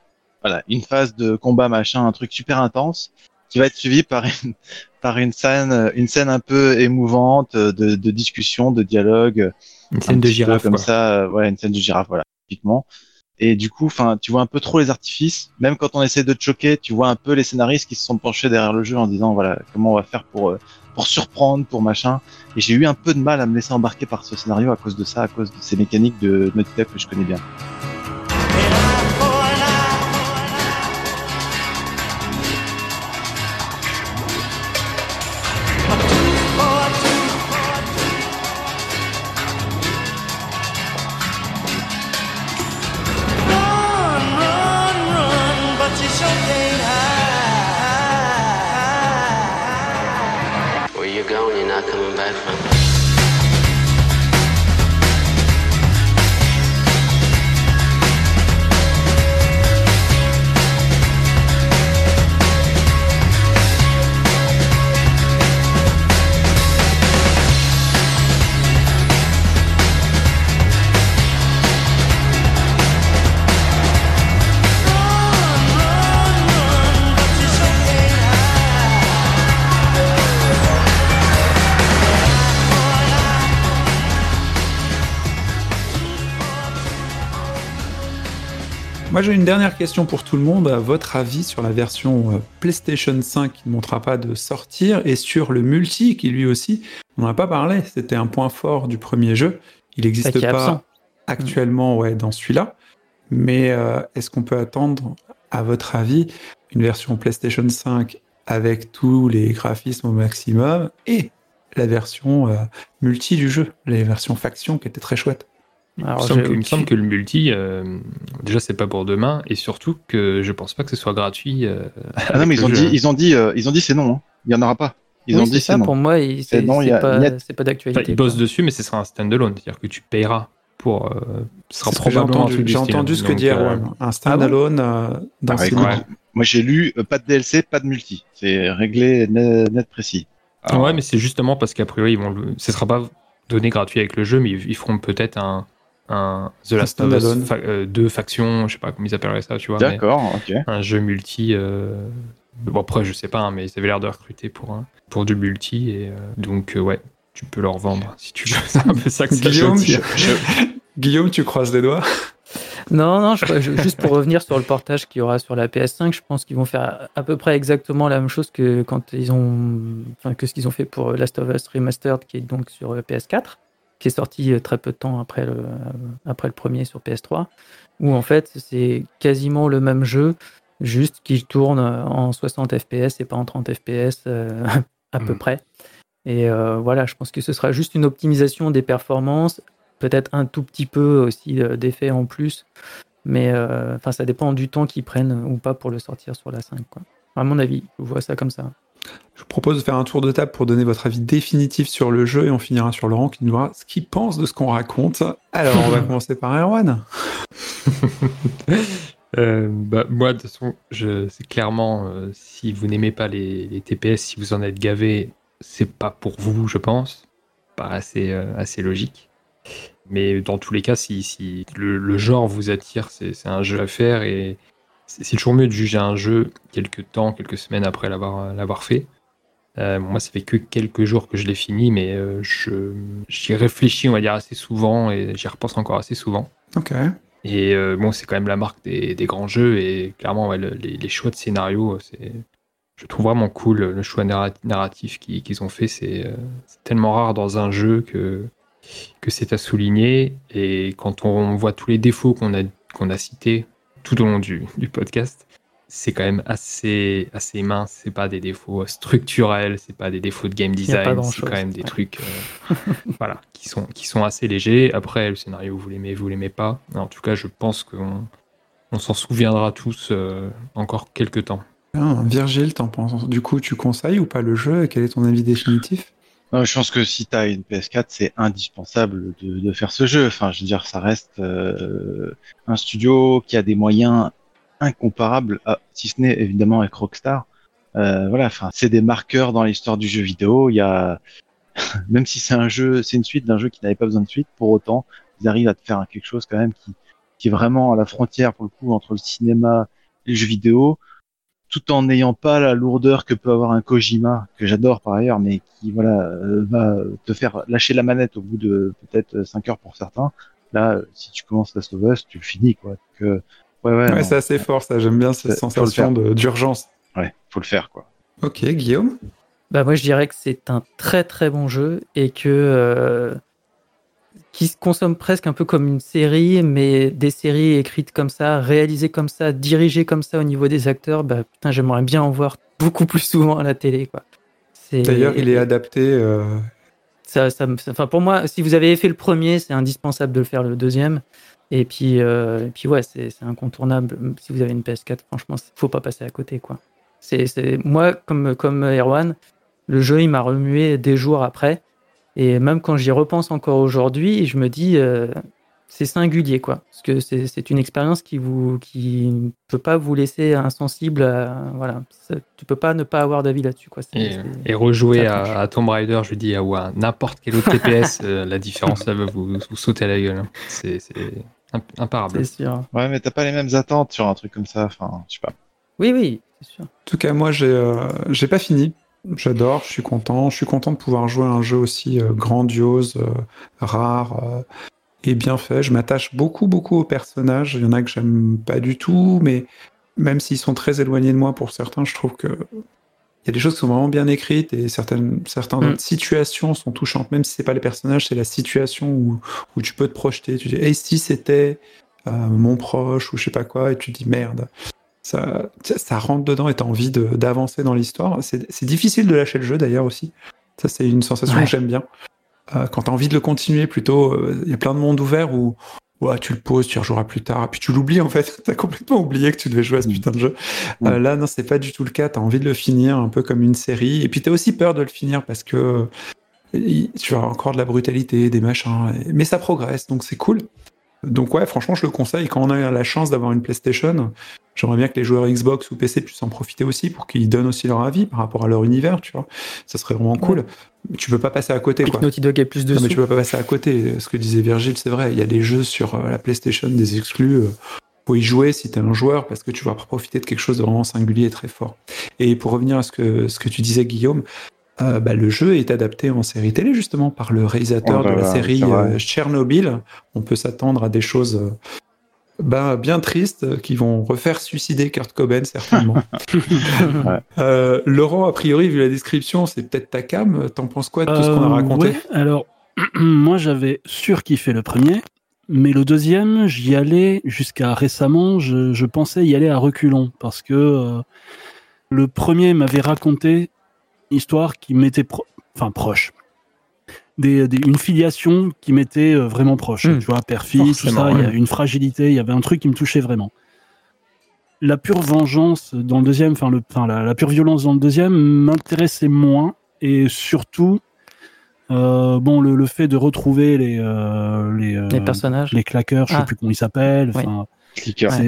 voilà, une phase de combat, machin, un truc super intense qui va être suivi par une, par une scène, euh, une scène un peu émouvante euh, de, de discussion, de dialogue, Une un scène de girafe. comme quoi. ça, euh, ouais, une scène de girafe, voilà, typiquement. Et du coup, enfin, tu vois un peu trop les artifices. Même quand on essaie de te choquer, tu vois un peu les scénaristes qui se sont penchés derrière le jeu en disant voilà comment on va faire pour euh, pour surprendre, pour machin. Et j'ai eu un peu de mal à me laisser embarquer par ce scénario à cause de ça, à cause de ces mécaniques de Naughty que je connais bien. management. Moi, j'ai une dernière question pour tout le monde. À votre avis sur la version euh, PlayStation 5 qui ne montrera pas de sortir et sur le multi qui lui aussi, on n'en a pas parlé. C'était un point fort du premier jeu. Il n'existe pas absent. actuellement ouais, dans celui-là. Mais euh, est-ce qu'on peut attendre, à votre avis, une version PlayStation 5 avec tous les graphismes au maximum et la version euh, multi du jeu, les versions faction qui étaient très chouettes? Alors, il, me semble j'ai que, il me semble que le multi, euh, déjà, c'est pas pour demain, et surtout que je pense pas que ce soit gratuit. euh, Ah non, mais avec ils ont dit, jeu. ils ont dit, euh, ils ont dit c'est non. hein. Il y en aura pas. Ils Oui, ont dit ça, c'est non. pour moi, c'est non, il y c'est a- pas, pas Enfin, d'actualité. ils bossent dessus, mais ce sera un standalone, c'est-à-dire que tu payeras pour. euh, ce sera probablement j'ai entendu ce que euh, Erwan. Un standalone euh, dans Ah, ouais. Moi j'ai lu euh, pas de DLC, pas de multi. C'est réglé net, net précis. Alors, Ouais, mais c'est justement parce qu'à priori, ils vont le... ce sera pas donné gratuit avec le jeu, mais ils ils feront peut-être un, un The Last of Us fa- euh, deux factions, je sais pas comment ils appelleraient ça, tu vois. mais D'accord, ok. Un jeu multi. euh, Bon, après, je sais pas, hein, mais ils avaient l'air de recruter pour, pour du multi, et euh, donc, euh, ouais, tu peux leur vendre si tu veux. C'est un peu ça que ça Guillaume, dire. Guillaume, tu croises les doigts? Non, non, je- je- juste pour revenir sur le portage qu'il y aura sur la PS5, je pense qu'ils vont faire à peu près exactement la même chose que quand ils ont, enfin, que ce qu'ils ont fait pour Last of Us Remastered, qui est donc sur euh, PS4, qui est sorti euh, très peu de temps après le, après le premier sur PS3, où en fait c'est quasiment le même jeu, juste qu'il tourne euh, en 60 FPS et pas en 30 FPS euh, à peu Mhm. près. Et euh, voilà, je pense que ce sera juste une optimisation des performances, peut-être un tout petit peu aussi d'effets en plus, mais euh, ça dépend du temps qu'ils prennent ou pas pour le sortir sur la 5. Quoi. À mon avis, je vois ça comme ça. Je vous propose de faire un tour de table pour donner votre avis définitif sur le jeu et on finira sur Laurent qui nous dira ce qu'il pense de ce qu'on raconte. Alors, on va commencer par Erwan. Euh, bah, moi, de toute façon, c'est clairement, euh, si vous n'aimez pas les, les TPS, si vous en êtes gavé, c'est pas pour vous, je pense. Pas assez, euh, assez logique. Mais dans tous les cas, si, si le, le genre vous attire, c'est un jeu à faire et c'est, toujours mieux de juger un jeu quelques temps, quelques semaines après l'avoir, l'avoir fait. Euh, moi, ça fait que quelques jours que je l'ai fini, mais euh, je, j'y réfléchis, on va dire, assez souvent et j'y repense encore assez souvent. Ok. Et euh, bon, c'est quand même la marque des, des grands jeux et clairement, ouais, le- les, les choix de scénario, c'est, je trouve vraiment cool le choix narra- narratif qu'ils qu'ils ont fait. C'est c'est tellement rare dans un jeu que, que c'est à souligner. Et quand on voit tous les défauts qu'on a, qu'on a cités tout au long du, du podcast, c'est quand même assez, assez mince. C'est pas des défauts structurels, c'est pas des défauts de game design, c'est quand même des ouais. trucs euh, voilà, qui, sont, qui sont assez légers. Après, le scénario, vous l'aimez, vous l'aimez pas. En tout cas, je pense qu'on on s'en souviendra tous euh, encore quelques temps. Bien, Virgile, t'en penses? Du coup, tu conseilles ou pas le jeu? Quel est ton avis définitif? Non, je pense que si tu as une PS4, c'est indispensable de, faire ce jeu. Enfin, je veux dire, ça reste euh, un studio qui a des moyens incomparables, à- si ce n'est évidemment avec Rockstar. Euh, voilà, enfin, c'est des marqueurs dans l'histoire du jeu vidéo. Il y a, même si c'est un jeu, c'est une suite d'un jeu qui n'avait pas besoin de suite, pour autant, ils arrivent à te faire quelque chose quand même qui, qui est vraiment à la frontière pour le coup entre le cinéma et le jeu vidéo tout en n'ayant pas la lourdeur que peut avoir un Kojima, que j'adore par ailleurs, mais qui voilà euh, va te faire lâcher la manette au bout de peut-être 5 heures pour certains. Là, euh, si tu commences Last of Us, tu le finis quoi. Donc, euh, ouais, ouais, Ouais, c'est assez fort ça, j'aime bien cette sensation de- d'urgence. ouais, faut le faire quoi. Ok, Guillaume? Bah moi je dirais que c'est un très très bon jeu et que euh, qui se consomme presque un peu comme une série, mais des séries écrites comme ça, réalisées comme ça, dirigées comme ça au niveau des acteurs, bah putain j'aimerais bien en voir beaucoup plus souvent à la télé quoi. C'est- D'ailleurs, il est adapté. euh, ça, ça enfin pour moi, si vous avez fait le premier, c'est indispensable de le faire le deuxième. Et puis, euh, et puis ouais, c'est incontournable. Si vous avez une PS4, franchement, il faut pas passer à côté, quoi. C'est c'est- moi, comme comme Erwan, le jeu il m'a remué des jours après. Et même quand j'y repense encore aujourd'hui, je me dis, euh, c'est singulier, quoi. Parce que c'est une expérience qui vous qui ne peut pas vous laisser insensible. À, voilà, Ça- tu peux pas ne pas avoir d'avis là-dessus, quoi. Et, rejouer à, à Tomb Raider, je lui dis, ah ouais, n'importe quel autre TPS, euh, la différence, ça va vous, vous sauter à la gueule. hein. C'est c'est imp- imparable. c'est sûr. Ouais, mais t'as pas les mêmes attentes sur un truc comme ça. Enfin, je sais pas. Oui, oui, c'est sûr. En tout cas, moi, j'ai euh, j'ai pas fini. J'adore, je suis content. Je suis content de pouvoir jouer à un jeu aussi euh, grandiose, euh, rare euh, et bien fait. Je m'attache beaucoup, beaucoup aux personnages. Il y en a que j'aime pas du tout, mais même s'ils sont très éloignés de moi pour certains, je trouve que il y a des choses qui sont vraiment bien écrites et certaines certaines Mm. situations sont touchantes. Même si c'est pas les personnages, c'est la situation où, où tu peux te projeter. Tu dis, et si c'était euh, mon proche ou je sais pas quoi, et tu dis merde ça, ça rentre dedans et t'as envie d'avancer dans l'histoire. C'est difficile de lâcher le jeu d'ailleurs aussi. Ça, c'est une sensation Ouais. que j'aime bien. Euh, quand t'as envie de le continuer, plutôt, euh, il y a plein de mondes ouverts où ouais, tu le poses, tu y rejoueras plus tard, et puis tu l'oublies en fait. T'as complètement oublié que tu devais jouer à ce Mm. putain de jeu. Mm. Euh, là, non, c'est pas du tout le cas. T'as envie de le finir un peu comme une série, et puis t'as aussi peur de le finir parce que euh, tu as encore de la brutalité, des machins, mais ça progresse, donc c'est cool. Donc ouais, franchement, je le conseille. Quand on a la chance d'avoir une PlayStation, j'aimerais bien que les joueurs Xbox ou PC puissent en profiter aussi pour qu'ils donnent aussi leur avis par rapport à leur univers, tu vois. Ça serait vraiment cool. Mais tu peux pas passer à côté, quoi. Naughty Dog est plus Non, dessus. mais tu peux pas passer à côté. Ce que disait Virgile, c'est vrai. Il y a des jeux sur euh, la PlayStation, des exclus. euh, faut y jouer si t'es un joueur parce que tu vas profiter de quelque chose de vraiment singulier et très fort. Et pour revenir à ce que, ce que tu disais, Guillaume, euh, bah, le jeu est adapté en série télé justement par le réalisateur Oh de la série euh, Tchernobyl. On peut s'attendre à des choses euh, bah, bien tristes qui vont refaire suicider Kurt Cobain certainement. Euh, Laurent, a priori, vu la description, c'est peut-être ta cam. T'en penses quoi de tout ce qu'on a raconté ouais, alors, moi j'avais surkiffé le premier, mais le deuxième, j'y allais jusqu'à récemment, je, je pensais y aller à reculons, parce que euh, le premier m'avait raconté histoire qui m'était pro- enfin, proche. Des, des- une filiation qui m'était euh, vraiment proche. Hmm. Tu vois, père-fils, tout ça, il y a une fragilité, il y avait un truc qui me touchait vraiment. La pure vengeance dans le deuxième, enfin, le, enfin la, la pure violence dans le deuxième m'intéressait moins, et surtout, euh, bon, le, le fait de retrouver les, euh, les, euh, Les personnages. les claqueurs, je sais Ah. plus comment ils s'appellent. Oui.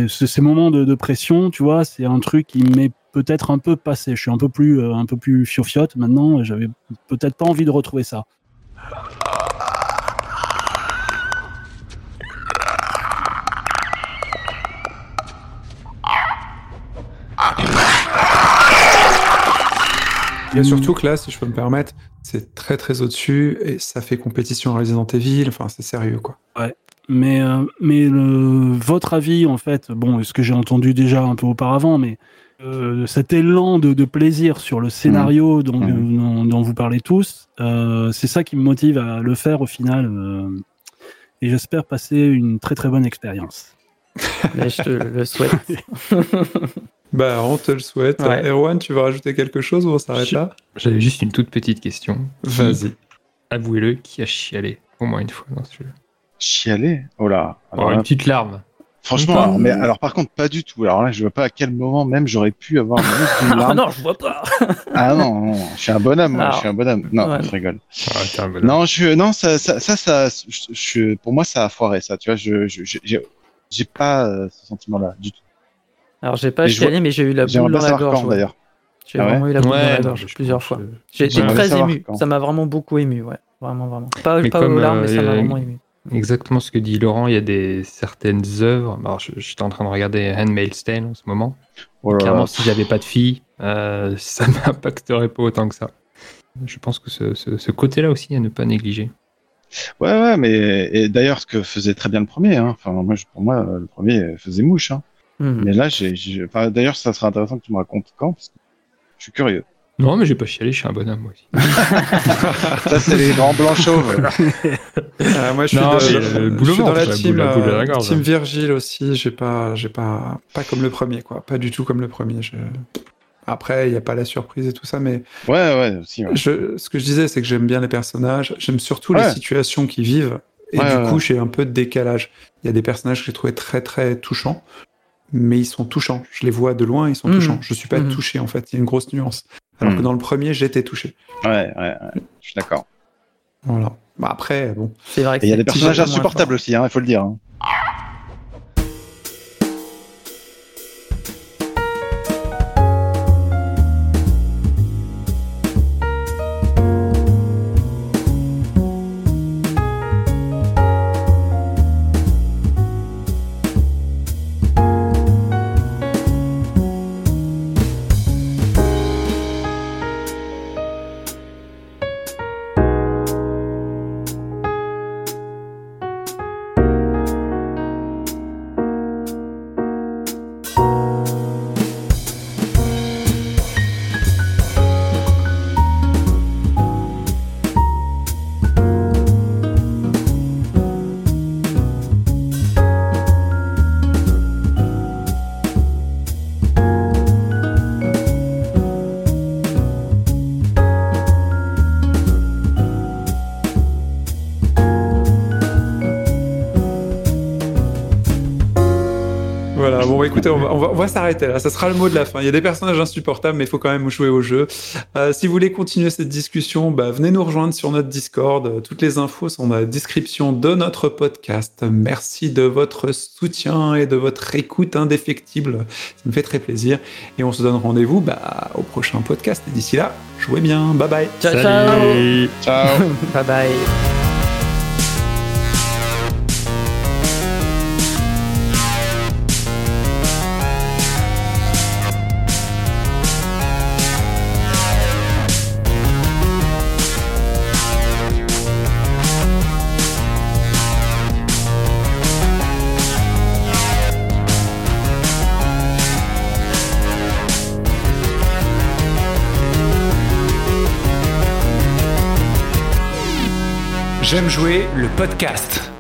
Ces moments de, de pression, tu vois, c'est un truc qui m'est peut-être un peu passé. Je suis un peu plus, euh, un peu plus fiofiote maintenant. J'avais peut-être pas envie de retrouver ça. Il y a surtout que là, si je peux me permettre, c'est très très au-dessus et ça fait compétition à Resident Evil. Enfin, c'est sérieux quoi. Mais, euh, mais le- votre avis, en fait, bon, ce que j'ai entendu déjà un peu auparavant, mais euh, cet élan de, de plaisir sur le scénario dont, Mhm. dont- dont vous parlez tous, euh, c'est ça qui me motive à le faire au final. euh, et j'espère passer une très très bonne expérience. Mais je te le souhaite. Bah, on te le souhaite. Ouais. Erwan, tu veux rajouter quelque chose ou on s'arrête Je- là? J'avais juste une toute petite question. Vas-y. Avouez-le, qui a chialé au moins une fois dans ce jeu? Chialer Oh là. Alors Oh, là, Une petite larme. Franchement, Pas- alors, mais alors par contre, pas du tout. Alors là, je vois pas à quel moment même j'aurais pu avoir une Ah larme. non, je vois pas. Ah non, non, je suis un bonhomme, moi, Alors, je suis un bonhomme. Non, ouais. je rigole. Ah. Non, je, non, ça, ça, ça, ça, je, pour moi, ça a foiré, ça. Tu vois, je, j'ai, j'ai pas euh, ce sentiment-là du tout. Alors j'ai pas chialé, mais j'ai eu la boule dans la gorge. ouais. d'ailleurs. J'ai Ah ouais vraiment eu la boule dans la gorge plusieurs fois. J'ai J'aimerais très ému. quand. Ça m'a vraiment beaucoup ému, ouais. Vraiment, vraiment. Pas, Mais pas comme, aux larmes, mais ça m'a euh, vraiment ému. Exactement ce que dit Laurent, il y a des certaines œuvres. Alors, je, j'étais en train de regarder Handmaid's Tale en ce moment. Oh là là. Clairement, si j'avais pas de fille, euh, ça m'impacterait pas autant que ça. Je pense que ce, ce- ce côté-là aussi à ne pas négliger. Ouais, ouais, mais et d'ailleurs, ce que faisait très bien le premier, hein. Enfin, moi, je- pour moi, le premier faisait mouche. Hein. Mhm. Mais là, j'ai, j'ai- enfin, d'ailleurs, ça serait intéressant que tu me racontes quand, parce que je suis curieux. Non, mais j'ai pas chialé, je suis un bonhomme moi aussi. Ça, c'est les grands blancs chauves. Euh, moi, je suis, Non, de- mais, je- euh, je suis dans la la team, boule- la boule à la euh, gorge. team Virgile aussi. J'ai pas, j'ai pas, pas comme le premier, quoi. Pas du tout comme le premier. Je- Après, il n'y a pas la surprise et tout ça, mais Ouais, ouais, aussi. ouais. je- ce que je disais, c'est que j'aime bien les personnages. J'aime surtout les situations qu'ils vivent. Et Ouais, du ouais, coup, ouais. j'ai un peu de décalage. Il y a des personnages que j'ai trouvé très, très touchants. Mais ils sont touchants. Je les vois de loin, ils sont Mhm. touchants. Je suis pas Mhm. touché, en fait. Il y a une grosse nuance. Alors que dans le premier, j'étais touché. Ouais, ouais, ouais. Je suis d'accord. Voilà. Bah après, bon. C'est vrai que Et il y a des personnages insupportables aussi, hein, il faut le dire. hein. Va, s'arrêter là. Ça sera le mot de la fin. Il y a des personnages insupportables, mais il faut quand même jouer au jeu. Euh, si vous voulez continuer cette discussion, bah, venez nous rejoindre sur notre Discord. Toutes les infos sont dans la description de notre podcast. Merci de votre soutien et de votre écoute indéfectible. Ça me fait très plaisir. Et on se donne rendez-vous bah, au prochain podcast. Et d'ici là, jouez bien. Bye bye. Ciao, Salut. Ciao. ciao. bye bye. J'aime jouer le podcast.